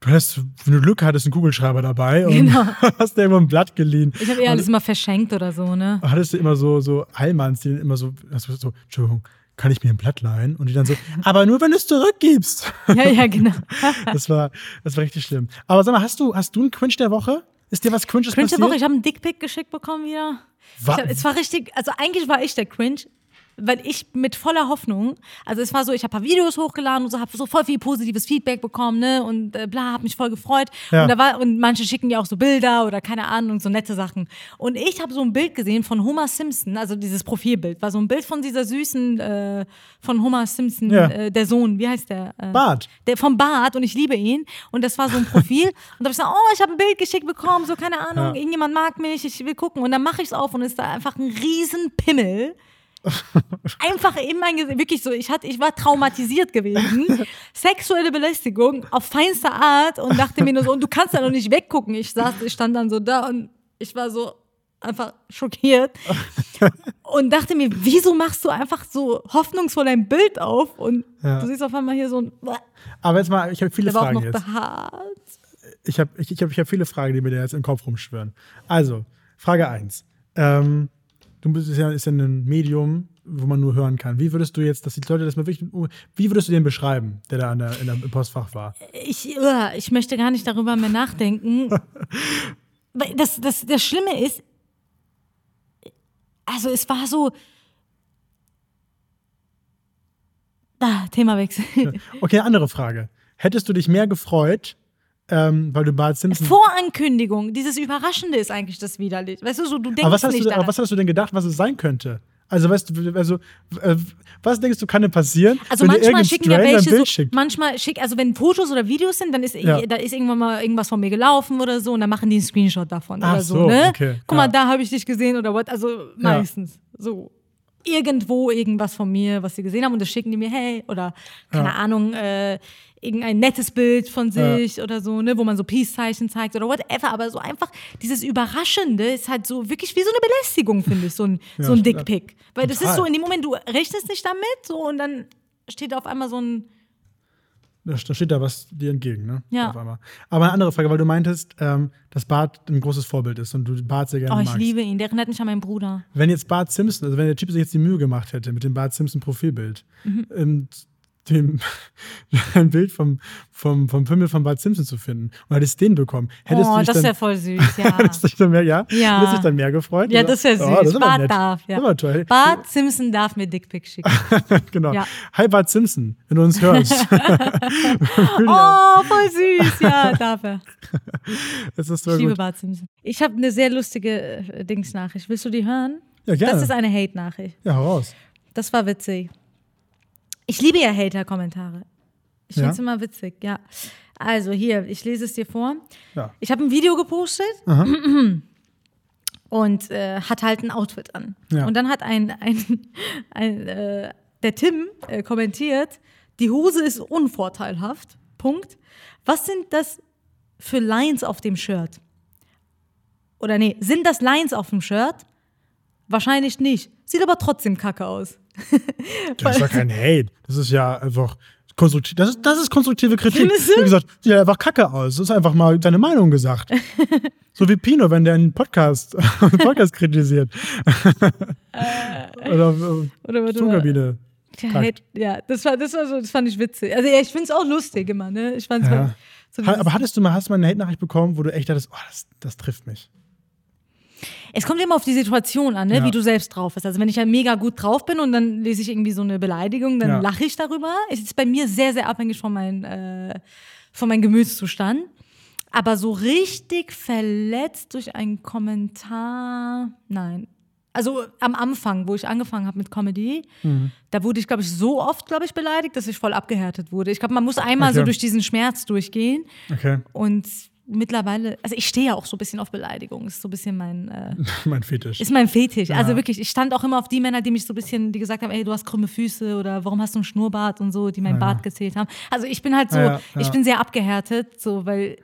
du hattest, wenn du Glück hattest, einen Kugelschreiber dabei und Genau. [laughs] hast dir immer ein Blatt geliehen. ich habe eher alles immer verschenkt oder so, ne? hattest du immer so, so Heilmanns, die immer so, also so, Entschuldigung, kann ich mir ein Blatt leihen? Und die dann so, aber nur wenn du es zurückgibst. Ja, ja, genau. [laughs] Das war, das war richtig schlimm. Aber sag mal, hast du, hast du einen Cringe der Woche? Ist dir was Cringes Cringe der passiert? Woche, ich habe einen Dickpick geschickt bekommen wieder. Hab, es war richtig, also eigentlich war ich der Cringe, weil ich mit voller Hoffnung, also es war so, ich habe ein paar Videos hochgeladen und so, habe so voll viel positives Feedback bekommen, ne, und äh, bla, habe mich voll gefreut. Ja. Und da war und manche schicken ja auch so Bilder oder keine Ahnung, so nette Sachen. Und ich habe so ein Bild gesehen von Homer Simpson, also dieses Profilbild, war so ein Bild von dieser süßen, äh, von Homer Simpson, Ja. äh, der Sohn, wie heißt der? Äh, Bart. der vom Bart und ich liebe ihn. Und das war so ein Profil. und da habe ich gesagt, oh, ich habe ein Bild geschickt bekommen, so keine Ahnung, Ja. irgendjemand mag mich, ich will gucken. Und dann mache ich es auf und ist da einfach ein riesen Pimmel. [laughs] Einfach in mein Gesicht, wirklich so, ich, hatte, ich war traumatisiert gewesen. [laughs] Sexuelle Belästigung auf feinster Art und dachte mir nur so, und du kannst da noch nicht weggucken. Ich saß, ich stand dann so da und ich war so einfach schockiert und dachte mir, wieso machst du einfach so hoffnungsvoll ein Bild auf und Ja. du siehst auf einmal hier so ein Aber jetzt mal, ich habe viele der war auch Fragen noch jetzt. behaart. Ich habe ich, ich hab, ich hab viele Fragen, die mir da jetzt im Kopf rumschwirren. Also, Frage 1. Ähm, du bist ist ja, ist ja ein Medium, wo man nur hören kann. Wie würdest du jetzt, dass die Leute das mal wirklich, wie würdest du den beschreiben, der da an der, in der, im Postfach war? Ich, ich möchte gar nicht darüber mehr nachdenken. [laughs] Das, das, das Schlimme ist, also es war so. Ah, Themawechsel. Okay, andere Frage. Hättest du dich mehr gefreut, ähm, weil du Bart Simpson. Vorankündigung, dieses Überraschende ist eigentlich das widerlich. Weißt du, so du denkst aber was hast, nicht du, daran. aber was hast du denn gedacht, was es sein könnte? Also, weißt du, also, äh, was denkst du, kann denn passieren? Also manchmal schicken ja ein welche so, schickt? manchmal schick, also wenn Fotos oder Videos sind, dann ist, Ja. da ist irgendwann mal irgendwas von mir gelaufen oder so und dann machen die einen Screenshot davon Ach oder so, so, ne? okay, Guck mal, ja. da habe ich dich gesehen oder was, also meistens so. Irgendwo irgendwas von mir, was sie gesehen haben und das schicken die mir, hey, oder keine Ja. Ahnung, äh, irgendein nettes Bild von sich ja. oder so, ne, wo man so Peace-Zeichen zeigt oder whatever, aber so einfach dieses Überraschende ist halt so wirklich wie so eine Belästigung, finde ich, so ein, [laughs] ja, so ein Dickpick. Weil das ist so in dem Moment, du rechnest nicht damit, so und dann steht auf einmal so ein da steht da was dir entgegen, ne? Ja. Aber eine andere Frage, weil du meintest, ähm, dass Bart ein großes Vorbild ist und du Bart sehr gerne magst. Oh, ich magst. liebe ihn. Der erinnert mich an meinen Bruder. Wenn jetzt Bart Simpson, also wenn der Typ sich jetzt die Mühe gemacht hätte mit dem Bart Simpson Profilbild, mhm. ähm, dem, [laughs] ein Bild vom, vom, vom Pimmel von Bart Simpson zu finden und hättest den bekommen. Hättest oh, du das wäre voll süß, [laughs] ja. hättest dich dann mehr, ja? ja. Hättest dich dann mehr gefreut? Ja, das wäre süß. Oh, das Bart darf, ja. War toll. Bart Simpson darf mir Dickpick schicken. [laughs] genau. Ja. Hi Bart Simpson, wenn du uns hörst. oh, voll süß, ja, darf er. Das ist so ich liebe gut. Bart Simpson. Ich habe eine sehr lustige äh, Dingsnachricht. Willst du die hören? Ja, gerne. Das ist eine Hate-Nachricht. Ja, heraus. Das war witzig. Ich liebe ja Hater-Kommentare. Ich finde es immer witzig, ja. Also hier, ich lese es dir vor. Ja. Ich habe ein Video gepostet [clears throat] und äh, hat halt ein Outfit an. Ja. Und dann hat ein, ein, ein äh, der Tim äh, kommentiert, die Hose ist unvorteilhaft. Punkt. Was sind das für Lines auf dem Shirt? Oder nee, sind das Lines auf dem Shirt? Wahrscheinlich nicht. Sieht aber trotzdem kacke aus. [laughs] das ist ja kein Hate. Das ist ja einfach konstruktiv. Das ist, das ist konstruktive Kritik. Wie gesagt, sieht einfach kacke aus. Das ist einfach mal deine Meinung gesagt. [laughs] so wie Pino, wenn der einen Podcast, [laughs] einen Podcast kritisiert. oder äh, oder Zonkabine. Ja, ja, das war, das war so, das fand ich witzig. Also ja, ich finde es auch lustig immer, ne? Ich fand's ja. so Aber hattest du mal, hast du mal eine Hate-Nachricht bekommen, wo du echt dachtest, oh, das, das trifft mich? Es kommt immer auf die Situation an, ne? Ja. wie du selbst drauf bist. Also wenn ich ja mega gut drauf bin und dann lese ich irgendwie so eine Beleidigung, dann ja. lache ich darüber. Es ist bei mir sehr, sehr abhängig von, mein, äh, von meinem Gemütszustand. Aber so richtig verletzt durch einen Kommentar, nein. Also am Anfang, wo ich angefangen habe mit Comedy, mhm. da wurde ich, glaube ich, so oft, glaube ich, beleidigt, dass ich voll abgehärtet wurde. Ich glaube, man muss einmal okay. so durch diesen Schmerz durchgehen. Okay. Und mittlerweile, also ich stehe ja auch so ein bisschen auf Beleidigung, ist so ein bisschen mein äh, [laughs] mein Fetisch. Ist mein Fetisch. Ja. Also wirklich, ich stand auch immer auf die Männer, die mich so ein bisschen, die gesagt haben, ey, du hast krumme Füße oder warum hast du einen Schnurrbart und so, die mein ja. Bart gezählt haben. Also ich bin halt so, ja, ich bin sehr abgehärtet, so weil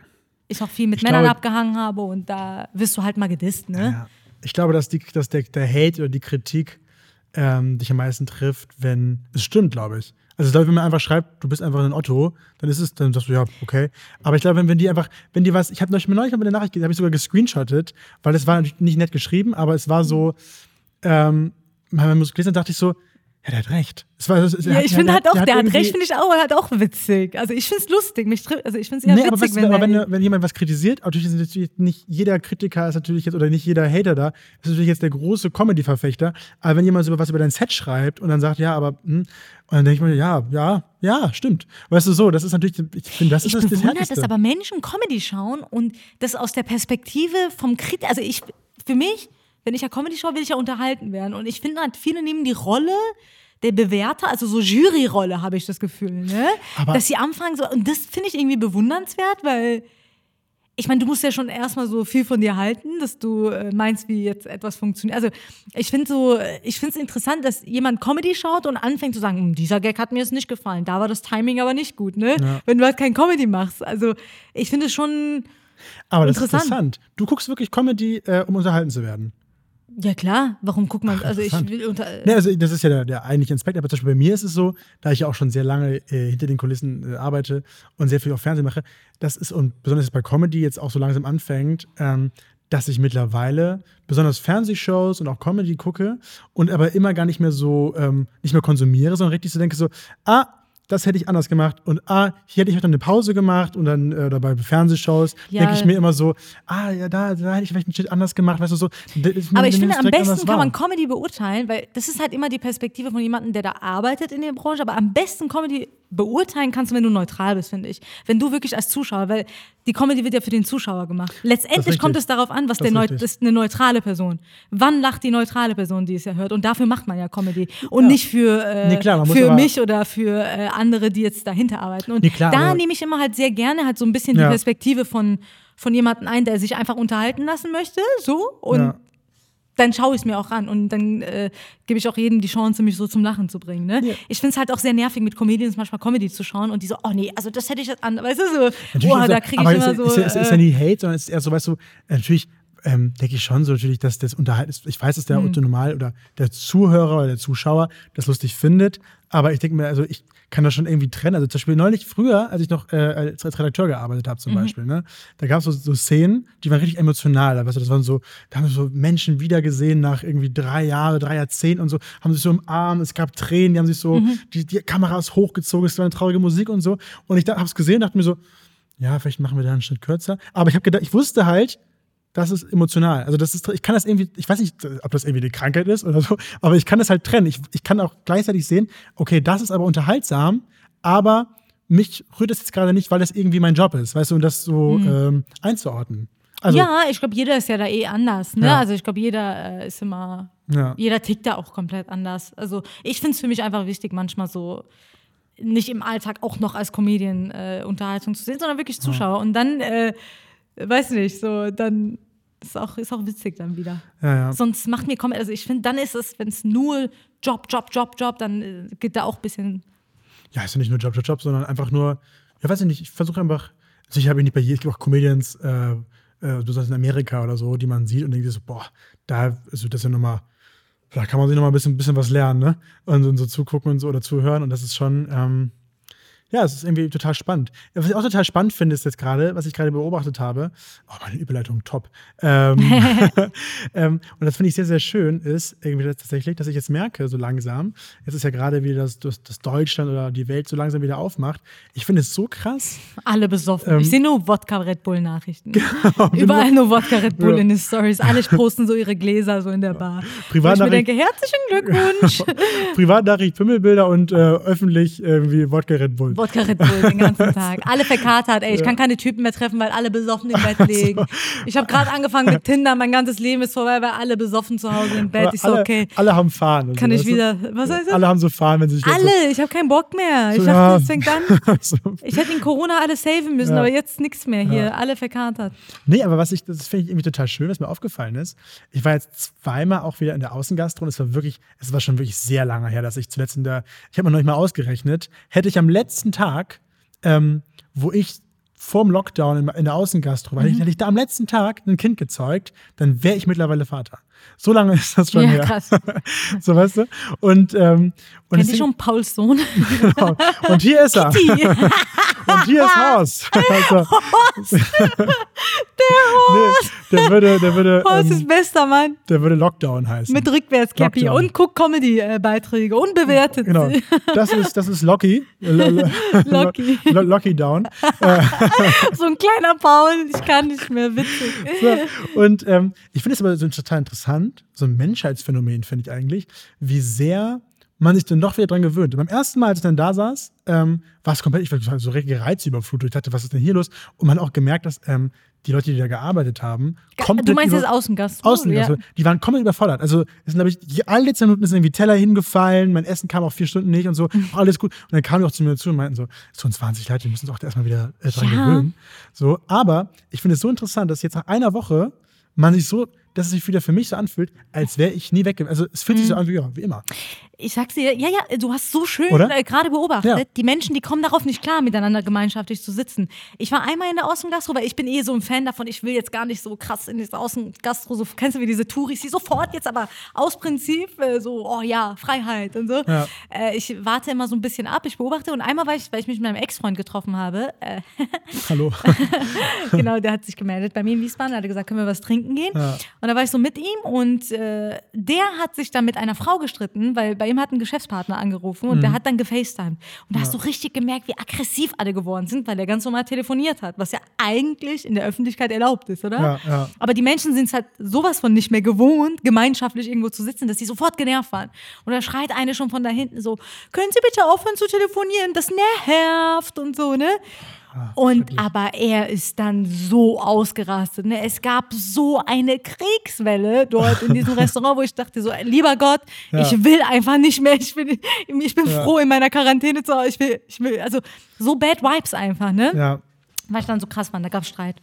ich auch viel mit ich Männern glaube, abgehangen habe und da wirst du halt mal gedisst, ne? Ich glaube, dass, die, dass der, der Hate oder die Kritik ähm, dich am meisten trifft, wenn es stimmt, glaube ich. Also ich glaube, wenn man einfach schreibt, du bist einfach ein Otto, dann ist es, dann sagst du, ja, okay. Aber ich glaube, wenn, wenn die einfach, wenn die was, ich habe neulich, neulich eine Nachricht, habe ich sogar gescreenshottet, weil es war natürlich nicht nett geschrieben, aber es war so, ähm, man muss gelesen, dachte ich so, ja, der hat recht. War, es, ja, hat, ich finde halt auch, der, der hat recht, finde ich auch, er hat auch witzig. Also ich finde es lustig, mich also ich finde es eher nee, witzig, aber, was, wenn, aber wenn, wenn, jemand was kritisiert, natürlich ist natürlich nicht jeder Kritiker ist natürlich jetzt, oder nicht jeder Hater da, ist natürlich jetzt der große Comedy-Verfechter, aber wenn jemand so was über dein Set schreibt und dann sagt, ja, aber, hm, und dann denke ich mir, ja, ja, ja, stimmt. Weißt du so, das ist natürlich, ich finde, das ich ist das, das Härteste. dass aber Menschen Comedy schauen und das aus der Perspektive vom Kritiker, also ich, für mich, wenn ich ja Comedy schaue, will ich ja unterhalten werden und ich finde halt, viele nehmen die Rolle der Bewerter, also so Juryrolle habe ich das Gefühl, ne? Aber dass sie anfangen so, und das finde ich irgendwie bewundernswert, weil ich meine, du musst ja schon erstmal so viel von dir halten, dass du äh, meinst, wie jetzt etwas funktioniert. Also ich finde so, ich finde es interessant, dass jemand Comedy schaut und anfängt zu sagen, hm, dieser Gag hat mir jetzt nicht gefallen, da war das Timing aber nicht gut, ne? Ja. Wenn du halt kein Comedy machst. Also ich finde es schon aber das ist interessant. Du guckst wirklich Comedy, äh, um unterhalten zu werden. Ja klar, warum guckt man, also ich will unter. Ne, also das ist ja der, der eigentliche Aspekt, aber zum Beispiel bei mir ist es so, da ich ja auch schon sehr lange äh, hinter den Kulissen äh, arbeite und sehr viel auf Fernsehen mache, das ist, und besonders bei Comedy jetzt auch so langsam anfängt, ähm, dass ich mittlerweile besonders Fernsehshows und auch Comedy gucke und aber immer gar nicht mehr so, ähm, nicht mehr konsumiere, sondern richtig so denke so, ah, das hätte ich anders gemacht. Und ah, hier hätte ich dann eine Pause gemacht und dann äh, oder bei Fernsehshows ja. denke ich mir immer so, ah, ja, da, da hätte ich vielleicht einen Shit anders gemacht, weißt du so. Aber ich finde, am besten kann man Comedy beurteilen, weil das ist halt immer die Perspektive von jemandem, der da arbeitet in der Branche, aber am besten Comedy beurteilen kannst du, wenn du neutral bist, finde ich. Wenn du wirklich als Zuschauer, weil die Comedy wird ja für den Zuschauer gemacht. Letztendlich kommt es darauf an, was das der Neu ist eine neutrale Person. Wann lacht die neutrale Person, die es ja hört? Und dafür macht man ja Comedy. Und ja. nicht für, äh, nee, klar, für mich oder für äh, andere, die jetzt dahinter arbeiten. Und nee, klar, da nehme ich immer halt sehr gerne halt so ein bisschen ja. die Perspektive von, von jemandem ein, der sich einfach unterhalten lassen möchte. So. Und ja dann schaue ich es mir auch an und dann äh, gebe ich auch jedem die Chance, mich so zum Lachen zu bringen. Ne? Ja. Ich finde es halt auch sehr nervig, mit Comedians manchmal Comedy zu schauen und die so, oh nee, also das hätte ich jetzt an, weißt du, so, boah, ist da kriege ich immer ist, so. Ist, ist, ist, ist ja äh, nie Hate, sondern es ist eher so, weißt du, natürlich ähm, denke ich schon so natürlich, dass das Unterhalt ist. Ich weiß, dass der Mhm. Otto Normal oder der Zuhörer oder der Zuschauer das lustig findet, aber ich denke mir, also ich kann das schon irgendwie trennen. Also zum Beispiel neulich früher, als ich noch äh, als, Redakteur gearbeitet habe Mhm. zum Beispiel, ne, da gab es so, so Szenen, die waren richtig emotional. Da, weißt du, das waren so, da haben so Menschen wiedergesehen nach irgendwie drei Jahre, drei Jahrzehnten und so, haben sich so umarmt, es gab Tränen, die haben sich so, Mhm. die, die Kamera ist hochgezogen, es war eine traurige Musik und so. Und ich habe es gesehen, dachte mir so, ja, vielleicht machen wir da einen Schnitt kürzer. Aber ich habe gedacht, ich wusste halt, das ist emotional. Also das ist, ich kann das irgendwie, ich weiß nicht, ob das irgendwie eine Krankheit ist oder so, aber ich kann das halt trennen. Ich, ich kann auch gleichzeitig sehen, okay, das ist aber unterhaltsam, aber mich rührt das jetzt gerade nicht, weil das irgendwie mein Job ist, weißt du, und das so ähm, einzuordnen. Also, ja, ich glaube, jeder ist ja da eh anders. Ne? Ja. Also ich glaube, jeder äh, ist immer, Ja. jeder tickt da auch komplett anders. Also ich finde es für mich einfach wichtig, manchmal so nicht im Alltag auch noch als Comedian äh, Unterhaltung zu sehen, sondern wirklich Zuschauer. Und dann, äh, weiß nicht, so dann ist auch, ist auch witzig dann wieder. ja, ja. Sonst macht mir Comedy, also ich finde, dann ist es, wenn es nur Job, Job, Job, Job, dann äh, geht da auch ein bisschen ja, ist ja nicht nur Job, Job, Job, sondern einfach nur, ja, weiß ich nicht, ich versuche einfach, also ich habe nicht bei jedem, es gibt auch Comedians, äh, äh, besonders in Amerika oder so, die man sieht und denkt so, boah, da, also das ist ja nochmal, da kann man sich nochmal ein bisschen, bisschen was lernen, ne? Und, und so zugucken und so oder zuhören und das ist schon, ähm, ja, es ist irgendwie total spannend. Was ich auch total spannend finde, ist jetzt gerade, was ich gerade beobachtet habe, oh, meine Überleitung top. Ähm, [laughs] [laughs] ähm, und das finde ich sehr, sehr schön, ist irgendwie das tatsächlich, dass ich jetzt merke, so langsam, jetzt ist ja gerade wieder das, das, das Deutschland oder die Welt so langsam wieder aufmacht. Ich finde es so krass. alle besoffen. Ähm, ich sehe nur Wodka Red Bull Nachrichten. [laughs] Überall nur Wodka Red Bull Ja. in den Stories. Alle posten so ihre Gläser so in der Bar. Wo ich mir Privatnachricht- denke, herzlichen Glückwunsch. Privatnachricht, Pimmelbilder und äh, öffentlich irgendwie Wodka Red Bull. Wodka Red Bull den ganzen Tag. Alle verkatert, ey. Ich kann keine Typen mehr treffen, weil alle besoffen im Bett [laughs] liegen. Ich habe gerade angefangen mit Tinder, mein ganzes Leben ist vorbei, weil alle besoffen zu Hause im Bett. Aber Ich so, alle, okay, alle haben Fahren. kann so, ich wieder, was heißt das? Alle haben so Fahren, wenn sie sich Alle, ich habe keinen Bock mehr. Ich So, dachte, ja. es fängt an. [laughs] so, Ich hätte in Corona alles saven müssen, Ja. aber jetzt nichts mehr hier. Alle verkatert. Nee, aber was ich, das finde ich irgendwie total schön, was mir aufgefallen ist. Ich war jetzt zweimal auch wieder in der Außengastro und es war wirklich, es war schon wirklich sehr lange her, dass ich zuletzt in der, ich habe mir noch nicht mal ausgerechnet, hätte ich am letzten Tag, ähm, wo ich vorm Lockdown in, in der Außengastro war, Mhm. hätte ich da am letzten Tag ein Kind gezeugt, dann wäre ich mittlerweile Vater. So lange [laughs] ist das schon Ja, her. krass. [laughs] so weißt du? Und, ähm, und, Kennt ihr schon Pauls Sohn? [laughs] genau. und hier ist er. Und hier ist Horst. Also, der der würde, der würde, Horst ist ähm, bester Mann. der würde Lockdown heißen. Mit Rückwärtscappy und guckt Comedy-Beiträge und bewertet Genau. Das ist, das ist Locky. L- l- Locky. Lo- Locky Down. So ein kleiner Paul, ich kann nicht mehr, witzig. So. Und ähm, ich finde es aber so total interessant, so ein Menschheitsphänomen finde ich eigentlich, wie sehr man sich dann doch wieder dran gewöhnt. Und beim ersten Mal, als ich dann da saß, ähm, war es komplett, ich war so richtig reizüberflutet. Ich dachte, was ist denn hier los? Und man hat auch gemerkt, dass ähm, die Leute, die da gearbeitet haben, komplett Du meinst jetzt Außengastro? Außen, ja. also, die waren komplett überfordert. Also, es sind, glaube ich, die- alle zehn Minuten ist irgendwie Teller hingefallen, mein Essen kam auch vier Stunden nicht und so, Mhm. alles gut. Und dann kamen die auch zu mir zu und meinten so, es sind 20 Leute, wir müssen uns auch erstmal wieder äh, dran Ja. gewöhnen. So, aber ich finde es so interessant, dass jetzt nach einer Woche man sich so, dass es sich wieder für mich so anfühlt, als wäre ich nie weg. Also, es fühlt sich so an wie, ja, wie immer. Ich sag's dir, ja, ja, du hast so schön äh, gerade beobachtet. Ja. Die Menschen, die kommen darauf nicht klar, miteinander gemeinschaftlich zu sitzen. Ich war einmal in der Außengastro, weil ich bin eh so ein Fan davon, ich will jetzt gar nicht so krass in das Außengastro, so kennst du wie diese Touris, die sofort jetzt aber aus Prinzip äh, so, oh ja, Freiheit und so. Ja. Äh, ich warte immer so ein bisschen ab, ich beobachte und einmal war ich, weil ich mich mit meinem Ex-Freund getroffen habe, äh, [laughs] Hallo. [laughs] genau, der hat sich gemeldet bei mir in Wiesbaden, hat gesagt, können wir was trinken gehen? Ja. Und da war ich so mit ihm und äh, der hat sich dann mit einer Frau gestritten, weil bei ihm hat ein Geschäftspartner angerufen und Mhm. der hat dann gefacetimed. Und da hast du richtig gemerkt, wie aggressiv alle geworden sind, weil der ganz normal telefoniert hat, was ja eigentlich in der Öffentlichkeit erlaubt ist, oder? Ja, ja. Aber die Menschen sind es halt sowas von nicht mehr gewohnt, gemeinschaftlich irgendwo zu sitzen, dass sie sofort genervt waren. Und da schreit eine schon von da hinten so, können Sie bitte aufhören zu telefonieren, das nervt und so, ne? Und aber er ist dann so ausgerastet. Ne? Es gab so eine Kriegswelle dort in diesem [laughs] Restaurant, wo ich dachte so, lieber Gott, Ja. ich will einfach nicht mehr. Ich bin, ich bin Ja. froh in meiner Quarantäne zu Hause. Ich will, ich will, also so bad Vibes einfach, ne? Ja, Weil ich dann so krass fand, da gab Streit.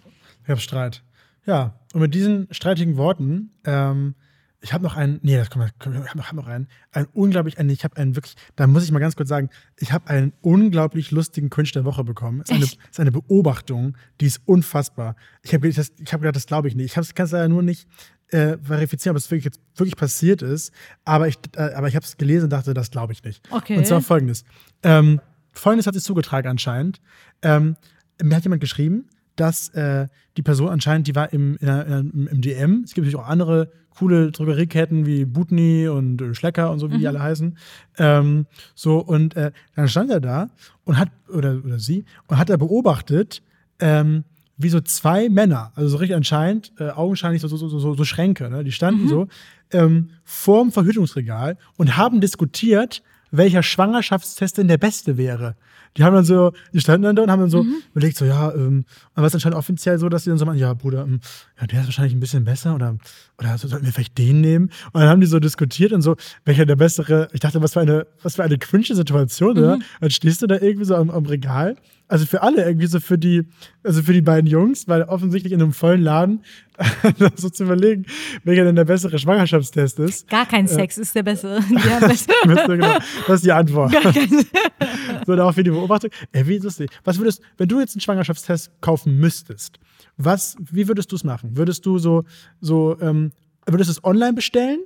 ich habe Streit. Ja, und mit diesen streitigen Worten ähm, ich habe noch einen, nee, das kommt, ich habe hab noch einen, einen unglaublich, einen, ich habe einen wirklich, da muss ich mal ganz kurz sagen, ich habe einen unglaublich lustigen Cringe der Woche bekommen. Es ist eine, Echt? ist eine Beobachtung, die ist unfassbar. Ich habe ich hab gedacht, das glaube ich nicht. Ich kann es leider nur nicht äh, verifizieren, ob es wirklich jetzt wirklich passiert ist, aber ich, äh, aber ich habe es gelesen und dachte, das glaube ich nicht. Okay. Und zwar folgendes. Ähm, folgendes hat sich zugetragen anscheinend. Ähm, mir hat jemand geschrieben, dass äh, die Person anscheinend, die war im, in der, im, DM. Es gibt natürlich auch andere coole Drogerieketten wie Butni und äh, Schlecker und so, wie die alle heißen. Ähm, so, und äh, dann stand er da und hat, oder, oder sie, und hat er beobachtet, ähm, wie so zwei Männer, also so richtig anscheinend, äh, augenscheinlich so, so, so, so, so Schränke, ne? die standen so ähm, vorm Verhütungsregal und haben diskutiert, welcher Schwangerschaftstest denn der beste wäre. Die haben dann so, die standen dann da und haben dann so überlegt, so, ja, ähm, aber es ist anscheinend offiziell so, dass die dann so meinen, ja, Bruder, ähm, ja, der ist wahrscheinlich ein bisschen besser oder, oder so, sollten wir vielleicht den nehmen? Und dann haben die so diskutiert und so, welcher der bessere, ich dachte, was für eine, was für eine cringe Situation, oder? Dann stehst du da irgendwie so am, am Regal. Also für alle irgendwie so für die, also für die beiden Jungs, weil offensichtlich in einem vollen Laden [laughs] so zu überlegen, welcher denn der bessere Schwangerschaftstest ist. Gar kein Sex ist der bessere. [laughs] Wisst ihr genau, das ist die Antwort. Gar kein [laughs] So, darauf für die Beobachtung. Ey, wie lustig. Was würdest, wenn du jetzt einen Schwangerschaftstest kaufen müsstest, was, wie würdest du es machen? Würdest du so, so, ähm, würdest du es online bestellen?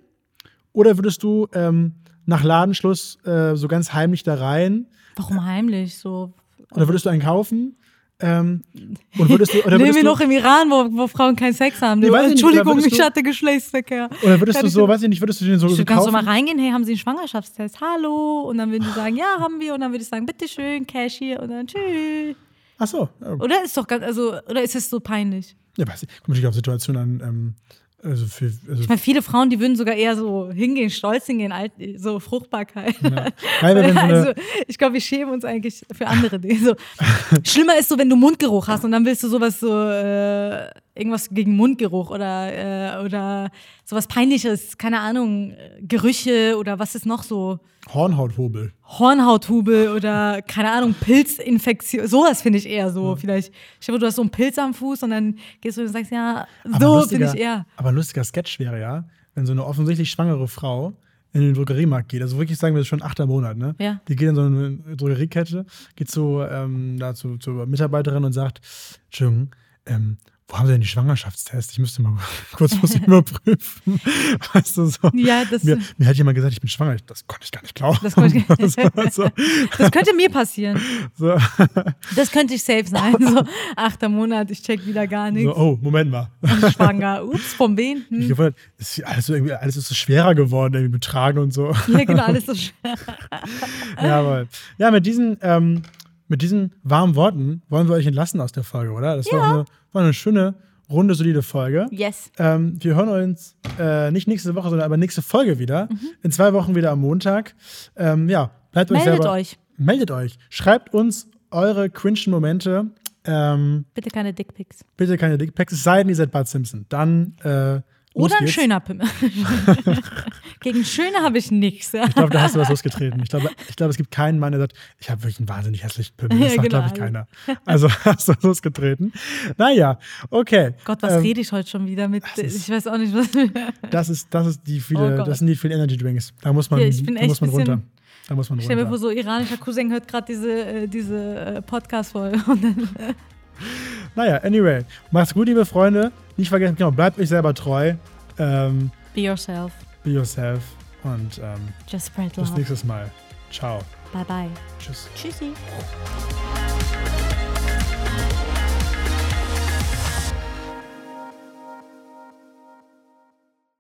Oder würdest du ähm, nach Ladenschluss äh, so ganz heimlich da rein? Warum heimlich so? Oder würdest du einen kaufen? Ähm, und würdest du, oder Leben würdest wir du, noch im Iran, wo, wo Frauen keinen Sex haben. Nee, weiß Entschuldigung, ich hatte Geschlechtsverkehr. oder würdest Kann du so, weiß ich nicht, würdest du den so, so Du kannst du kaufen? mal reingehen, hey, haben Sie einen Schwangerschaftstest? Hallo. Und dann würden die sagen, ja, haben wir. Und dann würde ich sagen, bitteschön, Cash hier. Und dann tschüss. Ach so. Ja, Oder ist doch ganz, also, oder ist es so peinlich? ja weiß ich. Kommt natürlich auf Situationen an. Ähm, also für, also Ich meine, viele Frauen, die würden sogar eher so hingehen, stolz hingehen, so Fruchtbarkeit. Nein, so eine, Also, ich glaube, wir schämen uns eigentlich für andere Dinge. So, schlimmer ist so, wenn du Mundgeruch hast und dann willst du sowas so, äh, irgendwas gegen Mundgeruch oder, äh, oder sowas Peinliches, keine Ahnung, äh, Gerüche oder was ist noch so? Hornhauthobel. Hornhauthube oder, keine Ahnung, Pilzinfektion. Sowas finde ich eher so. Vielleicht, ich glaube, du hast so einen Pilz am Fuß und dann gehst du und sagst, ja, so finde ich eher. Aber ein lustiger Sketch wäre ja, wenn so eine offensichtlich schwangere Frau in den Drogeriemarkt geht, also wirklich sagen wir, das ist schon achter Monat, ne? Ja. Die geht in so eine Drogeriekette, geht zu, ähm, da zu, zur Mitarbeiterin und sagt, Entschuldigung, ähm, wo haben Sie denn die Schwangerschaftstests? Ich müsste mal [laughs] kurz was überprüfen. Weißt du so? Ja, das, Mir, mir hat jemand gesagt, ich bin schwanger. Das konnte ich gar nicht glauben. Das [laughs] ich- so, so, [laughs] das könnte mir passieren. so, Das könnte ich safe sein. So, achter Monat, ich check wieder gar nichts. so, oh, Moment mal. Schwanger. Ups, vom? Ich Hm. gewundert, ist alles, so irgendwie, alles ist so schwerer geworden, irgendwie mit Tragen und so. Ja, genau, alles so schwer. Jawohl. Ja, mit diesen, ähm, mit diesen warmen Worten wollen wir euch entlassen aus der Folge, oder? Das war, eine, war eine schöne, runde, solide Folge. Yes. Ähm, wir hören uns äh, nicht nächste Woche, sondern aber nächste Folge wieder. Mhm. In zwei Wochen wieder am Montag. Ähm, ja, bleibt euch Meldet selber. euch. Meldet euch. Schreibt uns eure cringe Momente. Ähm, Bitte keine Dickpics. bitte keine Dickpacks, es sei denn, ihr seid Bud Simpson. Dann äh, Oder ein geht's. schöner Pimmel. [laughs] Gegen schöne habe ich nichts. Ja. Ich glaube, da hast du was losgetreten. Ich glaube, ich glaube, es gibt keinen Mann, der sagt, ich habe wirklich einen wahnsinnig hässlichen Pimmel. Das Ja, sagt, genau. glaube ich, keiner. Also [laughs] hast du losgetreten. Naja, okay. Gott, was Ähm, rede ich heute schon wieder mit? ist- Ich weiß auch nicht, was. Das ist, das ist die Oh viele, Gott. das sind die vielen Energy Drinks. Da muss man, Ja, da muss man runter. Da muss man Stell mir vor, runter. so iranischer Cousin hört gerade diese, äh, diese äh, Podcast-Folge. [laughs] Naja, anyway. Macht's gut, liebe Freunde. Nicht vergessen, genau, bleibt euch selber treu. Ähm, be yourself. be yourself. Und ähm, Just spread bis love. nächstes Mal. Ciao. Bye bye. Tschüss. Tschüssi.